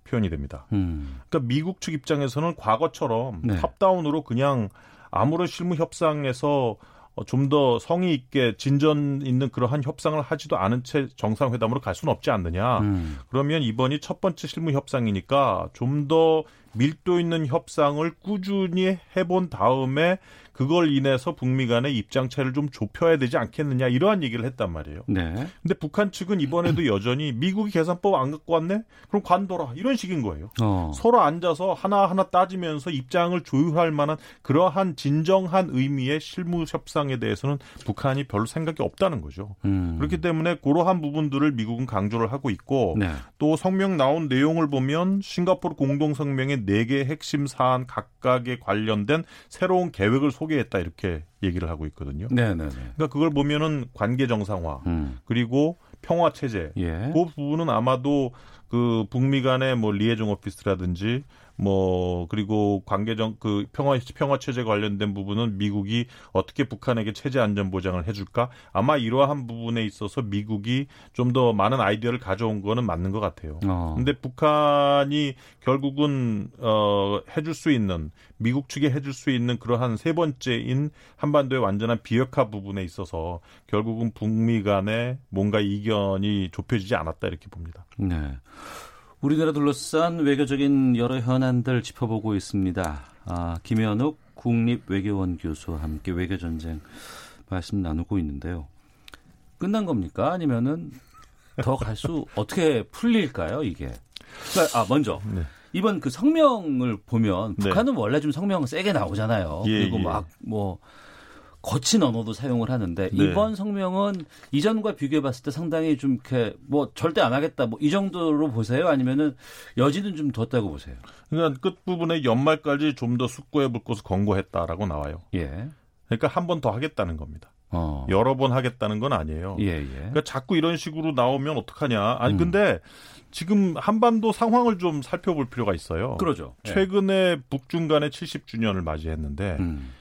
표현이 됩니다. 음. 그러니까 미국 측 입장에서는 과거처럼 네. 탑다운으로 그냥 아무런 실무 협상에서 어, 좀 더 성의 있게 진전 있는 그러한 협상을 하지도 않은 채 정상회담으로 갈 수는 없지 않느냐. 음. 그러면 이번이 첫 번째 실무 협상이니까 좀더 밀도 있는 협상을 꾸준히 해본 다음에 그걸 인해서 북미 간의 입장 차를 좀 좁혀야 되지 않겠느냐 이러한 얘기를 했단 말이에요. 네. 근데 북한 측은 이번에도 여전히 미국이 계산법 안 갖고 왔네? 그럼 관둬라. 이런 식인 거예요. 어. 서로 앉아서 하나 하나 따지면서 입장을 조율할 만한 그러한 진정한 의미의 실무 협상에 대해서는 북한이 별로 생각이 없다는 거죠. 음. 그렇기 때문에 그러한 부분들을 미국은 강조를 하고 있고 네. 또 성명 나온 내용을 보면 싱가포르 공동 성명의 네 개 핵심 사안 각각에 관련된 새로운 계획을 소개했다 이렇게 얘기를 하고 있거든요. 네, 네, 네. 그러니까 그걸 보면은 관계 정상화 음. 그리고 평화 체제 예. 그 부분은 아마도 그 북미 간의 뭐 리에종 오피스라든지 뭐 그리고 관계정 그 평화 평화 체제 관련된 부분은 미국이 어떻게 북한에게 체제 안전 보장을 해줄까 아마 이러한 부분에 있어서 미국이 좀 더 많은 아이디어를 가져온 거는 맞는 것 같아요. 어. 근데 북한이 결국은 어 해줄 수 있는 미국 측에 해줄 수 있는 그러한 세 번째인 한반도의 완전한 비핵화 부분에 있어서 결국은 북미 간에 뭔가 이견이 좁혀지지 않았다 이렇게 봅니다. 네. 우리나라 둘러싼 외교적인 여러 현안들 짚어보고 있습니다. 아, 김현욱 국립외교원 교수와 함께 외교 전쟁 말씀 나누고 있는데요. 끝난 겁니까? 아니면은 더 갈 수 어떻게 풀릴까요? 이게. 그러니까, 아 먼저 네. 이번 그 성명을 보면 네. 북한은 원래 좀 성명 세게 나오잖아요. 예, 그리고 예. 막뭐 거친 언어도 사용을 하는데 네. 이번 성명은 이전과 비교해 봤을 때 상당히 좀 이렇게 뭐 절대 안 하겠다 뭐 이 정도로 보세요 아니면은 여지는 좀 뒀다고 보세요. 그러니까 끝 부분에 연말까지 좀 더 숙고해 볼 것을 권고했다라고 나와요. 예. 그러니까 한 번 더 하겠다는 겁니다. 어. 여러 번 하겠다는 건 아니에요. 예, 예. 그러니까 자꾸 이런 식으로 나오면 어떡하냐. 아니 음. 근데 지금 한반도 상황을 좀 살펴볼 필요가 있어요. 그러죠. 예. 최근에 북중 간의 70주년을 맞이했는데 음.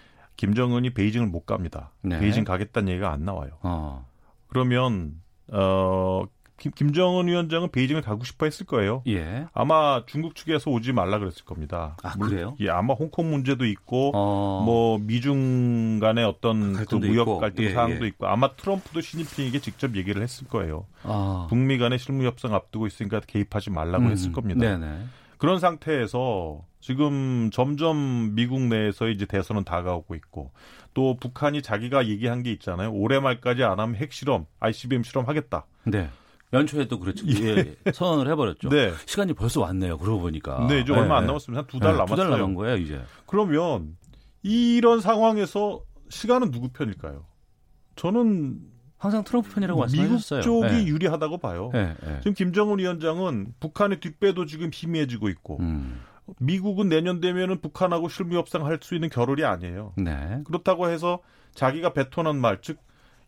김정은이 베이징을 못 갑니다. 네. 베이징 가겠다는 얘기가 안 나와요. 어. 그러면 어 김, 김정은 위원장은 베이징을 가고 싶어 했을 거예요. 예. 아마 중국 측에서 오지 말라 그랬을 겁니다. 아, 물- 그래요? 예, 아마 홍콩 문제도 있고 어. 뭐 미중 간의 어떤 그 무역 있고. 갈등 예, 사항도 예. 있고 아마 트럼프도 시진핑에게 직접 얘기를 했을 거예요. 아. 북미 간의 실무 협상 앞두고 있으니까 개입하지 말라고 음. 했을 겁니다. 네네. 그런 상태에서 지금 점점 미국 내에서 이제 대선은 다가오고 있고 또 북한이 자기가 얘기한 게 있잖아요. 올해 말까지 안 하면 핵실험, ICBM 실험 하겠다. 네. 연초에 또 그렇죠. 예. 선언을 해버렸죠. 네. 시간이 벌써 왔네요. 그러고 보니까. 네, 이제 얼마 안 남았습니다. 한 두달 남았어요. 두 달 남은 거예요, 이제. 그러면 이런 상황에서 시간은 누구 편일까요? 저는 항상 트럼프 편이라고 미국 말씀하셨어요. 쪽이 예. 유리하다고 봐요. 예, 예. 지금 김정은 위원장은 북한의 뒷배도 지금 희미해지고 있고 음. 미국은 내년 되면은 북한하고 실무 협상할 수 있는 겨를이 아니에요. 네. 그렇다고 해서 자기가 뱉어놓은 말, 즉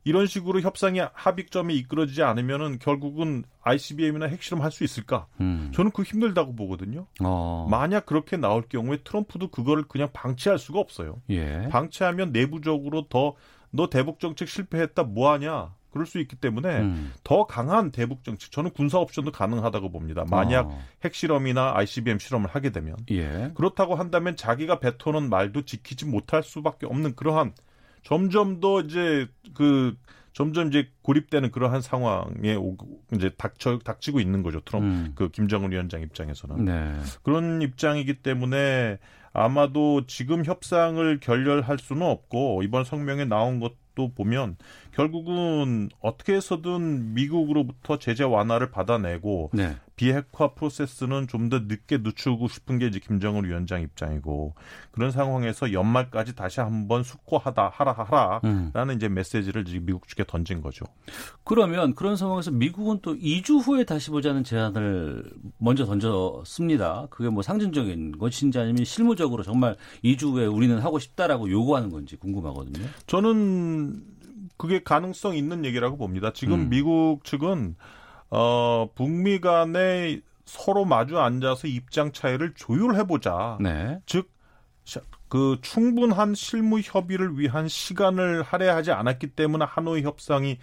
이런 식으로 협상이 합의점이 이끌어지지 않으면은 결국은 ICBM이나 핵실험 할 수 있을까? 음. 저는 그거 힘들다고 보거든요. 어. 만약 그렇게 나올 경우에 트럼프도 그거를 그냥 방치할 수가 없어요. 예. 방치하면 내부적으로 더 너 대북 정책 실패했다 뭐하냐? 그럴 수 있기 때문에 음. 더 강한 대북 정책, 저는 군사 옵션도 가능하다고 봅니다. 만약 어. 핵실험이나 ICBM 실험을 하게 되면 예. 그렇다고 한다면 자기가 뱉어놓은 말도 지키지 못할 수밖에 없는 그러한 점점 더 이제 그 점점 이제 고립되는 그러한 상황에 오고 이제 닥쳐 닥치고 있는 거죠. 트럼프 음. 그 김정은 위원장 입장에서는 네. 그런 입장이기 때문에 아마도 지금 협상을 결렬할 수는 없고 이번 성명에 나온 것도 보면 결국은 어떻게 해서든 미국으로부터 제재 완화를 받아내고 네. 비핵화 프로세스는 좀 더 늦게 늦추고 싶은 게 이제 김정은 위원장 입장이고 그런 상황에서 연말까지 다시 한번 숙고하다 하라 하라라는 음. 이제 메시지를 지금 미국 측에 던진 거죠. 그러면 그런 상황에서 미국은 또 2주 후에 다시 보자는 제안을 먼저 던졌습니다. 그게 뭐 상징적인 것인지 아니면 실무적으로 정말 2주 후에 우리는 하고 싶다라고 요구하는 건지 궁금하거든요. 저는 그게 가능성 있는 얘기라고 봅니다. 지금 음. 미국 측은 어 북미 간의 서로 마주 앉아서 입장 차이를 조율해보자. 네. 즉, 그 충분한 실무 협의를 위한 시간을 할애하지 않았기 때문에 하노이 협상이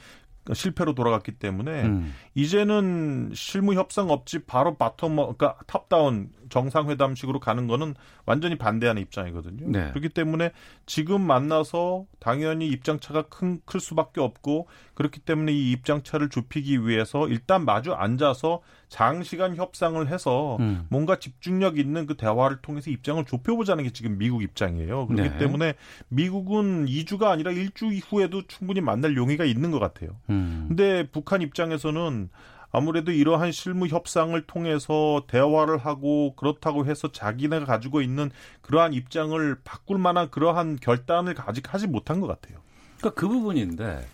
실패로 돌아갔기 때문에 음. 이제는 실무 협상 없이 바로 bottom 그러니까 top-down 정상회담식으로 가는 거는 완전히 반대하는 입장이거든요. 네. 그렇기 때문에 지금 만나서 당연히 입장차가 큰, 클 수밖에 없고 그렇기 때문에 이 입장차를 좁히기 위해서 일단 마주 앉아서 장시간 협상을 해서 음. 뭔가 집중력 있는 그 대화를 통해서 입장을 좁혀보자는 게 지금 미국 입장이에요. 그렇기 네. 때문에 미국은 2주가 아니라 1주 이후에도 충분히 만날 용의가 있는 것 같아요. 음. 근데 북한 입장에서는 아무래도 이러한 실무 협상을 통해서 대화를 하고 그렇다고 해서 자기네가 가지고 있는 그러한 입장을 바꿀 만한 그러한 결단을 아직 하지 못한 것 같아요. 그러니까 그 부분인데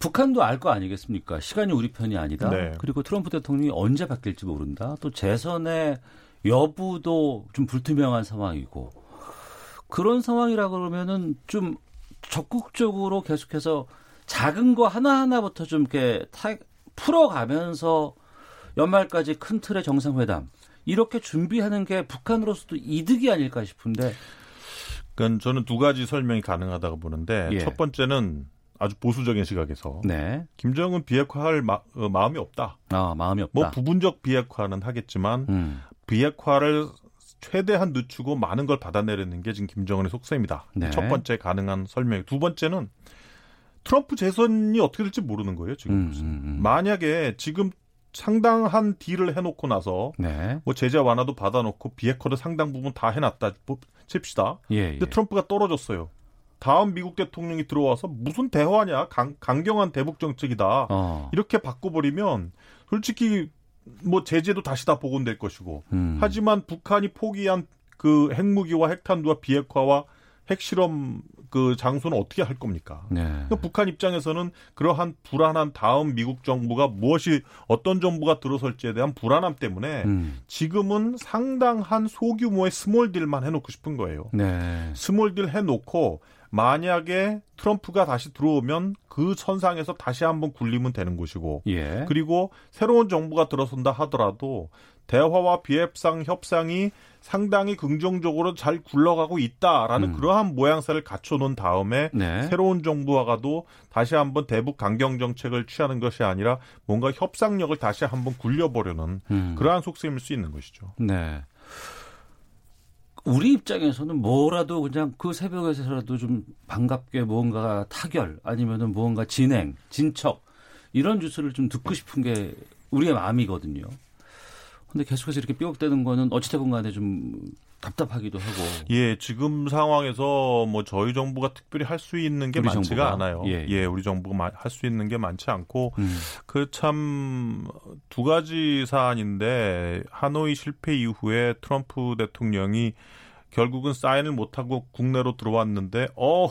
북한도 알 거 아니겠습니까? 시간이 우리 편이 아니다. 네. 그리고 트럼프 대통령이 언제 바뀔지 모른다. 또 재선의 여부도 좀 불투명한 상황이고 그런 상황이라 그러면은 좀 적극적으로 계속해서 작은 거 하나하나부터 좀 이렇게 타, 풀어가면서 연말까지 큰 틀의 정상회담 이렇게 준비하는 게 북한으로서도 이득이 아닐까 싶은데 그러니까 저는 두 가지 설명이 가능하다고 보는데 예. 첫 번째는 아주 보수적인 시각에서 네. 김정은 비핵화할 마, 어, 마음이 없다. 아, 마음이 없다. 뭐 부분적 비핵화는 하겠지만 음. 비핵화를 최대한 늦추고 많은 걸 받아내려는 게 지금 김정은의 속셈이다. 네. 첫 번째 가능한 설명. 두 번째는 트럼프 재선이 어떻게 될지 모르는 거예요. 지금 음, 음, 음. 만약에 지금 상당한 딜을 해놓고 나서 네. 뭐 제재 완화도 받아놓고 비핵화도 상당 부분 다 해놨다 뭐 칩시다. 예, 예. 근데 트럼프가 떨어졌어요. 다음 미국 대통령이 들어와서 무슨 대화냐 강, 강경한 대북 정책이다. 어. 이렇게 바꿔버리면 솔직히 뭐 제재도 다시 다 복원될 것이고 음. 하지만 북한이 포기한 그 핵무기와 핵탄두와 비핵화와 핵실험 그 장소는 어떻게 할 겁니까? 네. 그러니까 북한 입장에서는 그러한 불안한 다음 미국 정부가 무엇이 어떤 정부가 들어설지에 대한 불안함 때문에 음. 지금은 상당한 소규모의 small deal만 해놓고 싶은 거예요. 네. small deal 해놓고 만약에 트럼프가 다시 들어오면 그 선상에서 다시 한번 굴리면 되는 것이고 예. 그리고 새로운 정부가 들어선다 하더라도 대화와 비협상 협상이 상당히 긍정적으로 잘 굴러가고 있다라는 음. 그러한 모양새를 갖춰놓은 다음에 네. 새로운 정부와 가도 다시 한번 대북 강경 정책을 취하는 것이 아니라 뭔가 협상력을 다시 한번 굴려보려는 음. 그러한 속셈일 수 있는 것이죠. 네. 우리 입장에서는 뭐라도 그냥 그 새벽에서라도 좀 반갑게 무언가 타결 아니면은 무언가 진행, 진척 이런 뉴스를 좀 듣고 싶은 게 우리의 마음이거든요. 근데 계속해서 이렇게 삐걱대는 거는 어찌됐건 간에 좀 답답하기도 하고. 예, 지금 상황에서 뭐 저희 정부가 특별히 할 수 있는 게 많지가 정부가? 않아요. 예, 예, 예. 우리 정부가 할 수 있는 게 많지 않고 음. 그참 두 가지 사안인데 하노이 실패 이후에 트럼프 대통령이 결국은 사인을 못하고 국내로 들어왔는데 어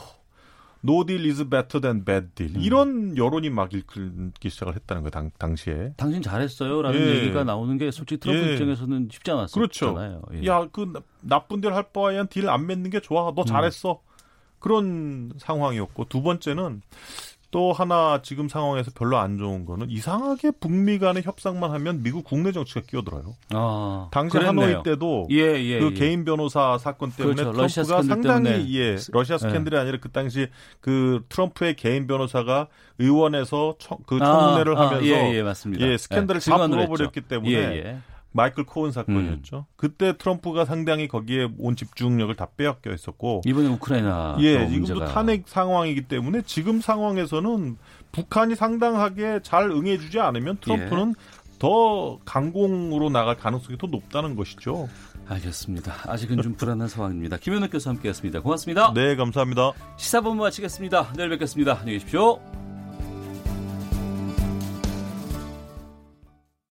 No deal is better than bad deal 음. 이런 여론이 막 일기 시작을 했다는 거예요 당, 당시에 당신 잘했어요라는 예. 얘기가 나오는 게 솔직히 트럼프 예. 입장에서는 쉽지 그렇죠. 않았었잖아요. 예. 야 그 나쁜 deal 할 바에는 deal 안 맺는 게 좋아 너 잘했어 그런 상황이었고 두 번째는 또 하나 지금 상황에서 별로 안 좋은 거는 이상하게 북미 간의 협상만 하면 미국 국내 정치가 끼어들어요. 아, 당시 그랬네요. 하노이 때도 예, 예, 그 예. 개인 변호사 사건 때문에 그렇죠. 트럼프가 상당히 때문에. 예 러시아 스캔들이 아니라 그 당시 그 트럼프의 개인 변호사가 의원에서 청, 그 청문회를 아, 아, 하면서 예, 예. 예, 스캔들을 예, 다 풀어버렸기. 때문에 예, 예. 마이클 코은 사건이었죠. 그때 트럼프가 상당히 거기에 온 집중력을 다 빼앗겨 있었고 이번에 우크라이나 예, 또 지금도 문제가. 탄핵 상황이기 때문에 지금 상황에서는 북한이 상당하게 잘 응해주지 않으면 트럼프는 예. 더 강공으로 나갈 가능성이 더 높다는 것이죠. 알겠습니다. 아직은 좀 불안한 상황입니다. 김현우 교수 함께했습니다. 고맙습니다. 네, 감사합니다. 시사본부 마치겠습니다. 내일 뵙겠습니다. 안녕히 계십시오.